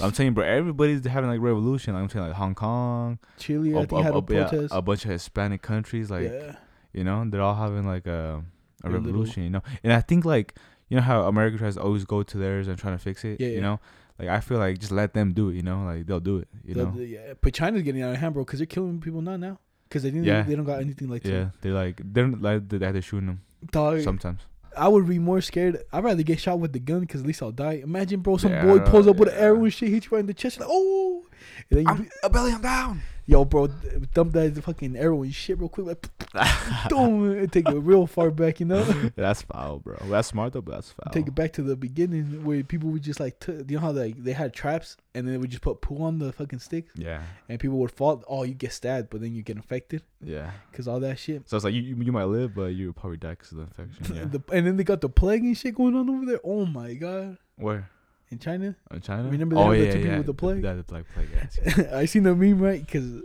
I'm saying, bro, everybody's having like revolution. Like, I'm saying, like Hong Kong, Chile, I a, think, had a a- yeah, a bunch of Hispanic countries, like yeah, you know, they're all having like a a Their little- revolution, you know. And I think like you know how America tries to always go to theirs and trying to fix it, Yeah, you yeah. know. Like I feel like just let them do it, you know. Like they'll do it, you know. the- yeah. But China's getting out of hand, bro, because they're killing people now. Now, because they didn't. Yeah. They don't got anything like. yeah, they're like they're like they're, they're shooting them To, dog, sometimes. I would be more scared. I'd rather get shot with the gun because at least I'll die. Imagine, bro, some Yeah, boy pulls up with an arrow and shit, hits you right in the chest, like, oh. And then you, I'm a belly, I'm down. Yo, bro, dump that fucking arrow and shit real quick, like, boom, and take it real far back, you know. that's foul, bro. That's smart though, but that's foul. Take it back to the beginning where people would just like, t- you know how they they had traps and then they would just put poo on the fucking sticks Yeah, and people would fall. Oh, you get stabbed, but then you get infected yeah. because all that shit. So it's like you you, you might live, but you probably die because of the infection. Yeah. The, and then they got the plague and shit going on over there. Oh my god, Where? In China. In China? Remember they oh, had the yeah, two people yeah. with the plague? Yeah, the plague, plague. Yes. I seen the meme right because do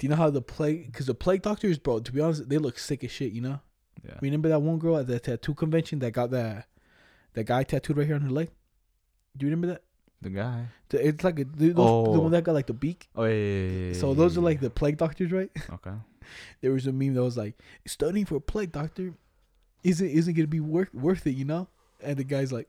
you know how the plague? Because the plague doctors, bro. To be honest, they look sick as shit. You know. Yeah. Remember that one girl at the tattoo convention that got that that guy tattooed right here on her leg? Do you remember that? The guy. The- It's like a, the, those, the Oh. one that got like the beak. Oh yeah. yeah, yeah, yeah, So those are like the plague doctors, right? Okay. There was a meme that was like, studying for a plague doctor isn't isn't gonna be worth worth it, you know? And the guy's like,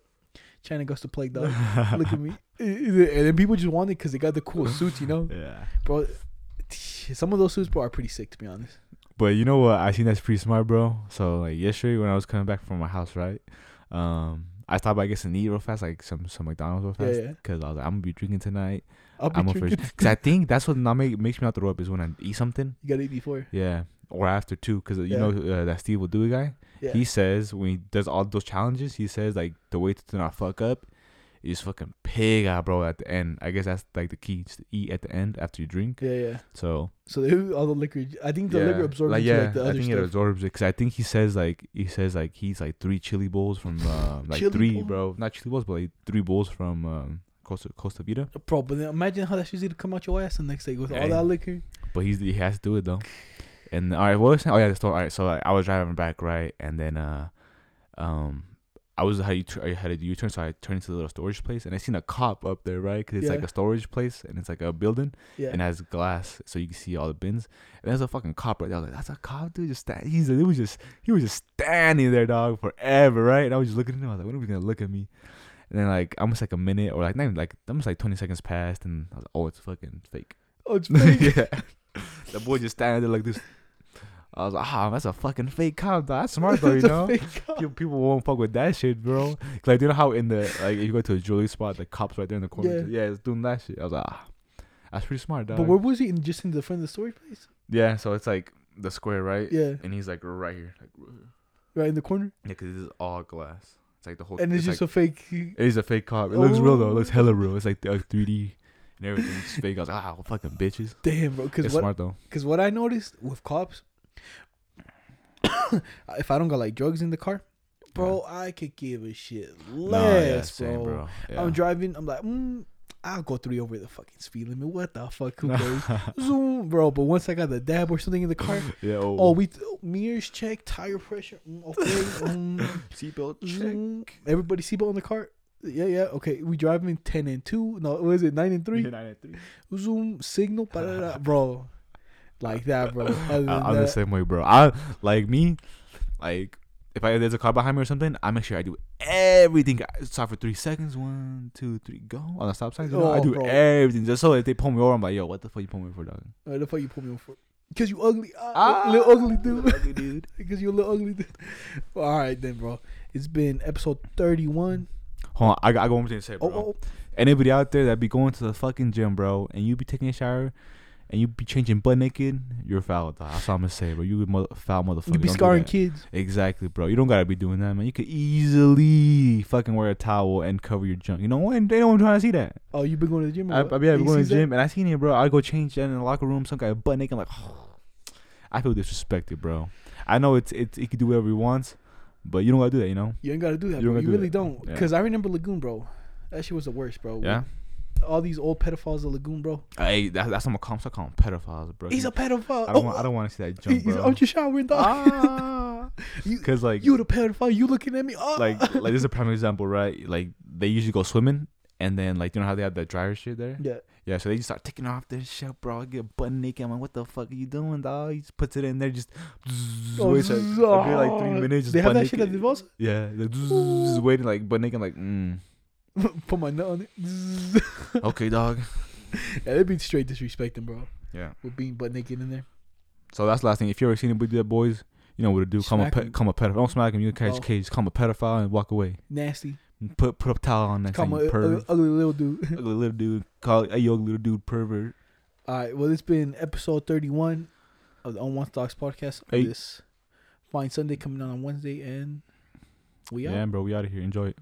China goes to plague dog. Look at me. And then people just want it because they got the cool suits, you know, Yeah. bro. Some of those suits, bro, are pretty sick to be honest. But you know what? I think that's pretty smart, bro. So like yesterday when I was coming back from my house, right? Um, I thought about getting to eat real fast, like some some McDonald's real Yeah, fast, yeah. because I was like, I'm gonna be drinking tonight. I'll be I'm drinking. because I think that's what not make, makes me not throw up is when I eat something. You gotta eat before. Yeah, or after too, because you Yeah. know uh, that SteveWillDoIt guy. Yeah. He says when he does all those challenges, he says like the way to not fuck up you just fucking pig out, bro. At the end, I guess that's like the key, just to eat at the end after you drink. Yeah, yeah. So So they, all the liquor. I think the liquor absorbs like, into, yeah, like the I other think stuff. it absorbs it because I think he says like he says like he's like three chili bowls from uh, like Chili three, bowl? bro. Not chili bowls, but like three bowls from um, Costa Costa Vida. Bro, but imagine how that's easy to come out your ass the next day with all that liquor. But he's he has to do it though. And all right, what was? Oh yeah, the story. All right, so like, I was driving back right, and then uh, um, I was how you I had a U turn, so I turned into the little storage place, and I seen a cop up there, right? Because it's like a storage place, and it's like a building, Yeah. and it has glass, so you can see all the bins. And there's a fucking cop right there. I was like, that's a cop, dude. Just stand. He's he was just he was just standing there, dog, forever, right? And I was just looking at him. I was like, when are we gonna look at me? And then like almost like a minute or like not even like almost like twenty seconds passed, and I was like, oh, it's fucking fake. oh, it's fake. yeah. The boy just standing there like this. I was like, ah, that's a fucking fake cop. That's smart though, you know. People, people won't fuck with that shit, bro. 'Cause, Like, you know how in the like if you go to a jewelry spot, the cops right there in the corner. Yeah. Yeah, it's doing that shit. I was like, ah, that's pretty smart, dog. But where was he? In, just in the front of the story place? yeah, so it's like the square, right? Yeah. And he's like right here, like right here. Right in the corner? yeah, because this is all glass. It's like the whole. And it's, just like, a fake. it is a fake cop. It looks real though. It looks Oh. hella real. It's like the like, 3D and everything's fake. I was like, ah, fucking bitches. Damn, bro. Because It's what, smart though. cause what I noticed with cops, if I don't got like drugs in the car, bro, I could give a shit less, yeah, same, bro. bro. Yeah. I'm driving. I'm like, mm, I'll go three over the fucking speed limit. What the fuck? Who cares? Zoom, bro. But once I got the dab or something in the car, yeah. oh, we mirrors check, tire pressure, mm, okay, um, seatbelt check. Everybody seatbelt in the car. Yeah, yeah. Okay, we driving ten and two. No, what is it? Nine and three. Zoom signal, bro. Like that, bro. Other than I, I'm the same way, bro. I like me, like if I there's a car behind me or something, I make sure I do everything. I stop for three seconds. One, two, three, go on the stop sign. You know, I Oh, do bro. everything just so if they pull me over, I'm like, yo, what the fuck you pull me over for, dog? What the fuck you pull me on for? Because you ugly, ah, little ugly dude. ugly dude. Because you a little ugly dude. Well, all right then, bro. It's been episode thirty-one. Hold on, I got, I got one thing to say, bro. Oh, oh, Anybody out there that be going to the fucking gym, bro, and you be taking a shower. And you be changing butt naked, you're foul. Dog. That's all I'm gonna say, bro. You mother, foul motherfucker. you be Don't scarring kids. Exactly, bro. You don't gotta be doing that, man. You could easily fucking wear a towel and cover your junk. You know what? They don't trying to see that. Oh, you been going to the gym? I? I, yeah, I You be going to the that? gym and I seen it, bro. I go change in the locker room. Some guy butt naked. I'm like, I feel disrespected, bro. I know it's it's he can do whatever he wants, but you don't gotta do that, you know? You ain't gotta do that, You bro. You do really that. don't. Yeah. Because I remember Lagoon, bro. That shit was the worst, bro. Yeah. All these old pedophiles at Lagoon, bro. Hey, that, that's what I'm. Stop calling them pedophiles, bro. He's a pedophile. I don't oh, want. I don't want to see that junk, he's bro. out your showering, dog. Ah, you, cause like you the pedophile. You looking at me? Oh. like like this is a prime example, right? Like they usually go swimming, and then like you know how they have the dryer shit there. yeah. Yeah, so they just start taking off their shit, bro. I get butt naked. I'm like, what the fuck are you doing, dog? He just puts it in there, just Oh, waits like, okay, like three oh. minutes. Just They have that shit at naked. the Vosa? Yeah, like, just waiting, like butt naked. Like, mm, Put my nut on it. Okay, dog. yeah, they'd be straight disrespecting, bro. Yeah. With being butt naked in there. So that's the last thing. If you ever seen anybody do that, boys, you know what to do. Come a pe- come a pedophile. Don't smack him. You catch Oh. cage. Come a pedophile and walk away. Nasty. Put put a towel on that Come thing. pervert. ugly, little dude. ugly little dude. Call a young little dude, pervert. All right. Well, it's been episode 31 of the On One Stocks podcast. Hey. This fine Sunday coming out on Wednesday, and we out. Yeah, bro, we out of here. Enjoy it.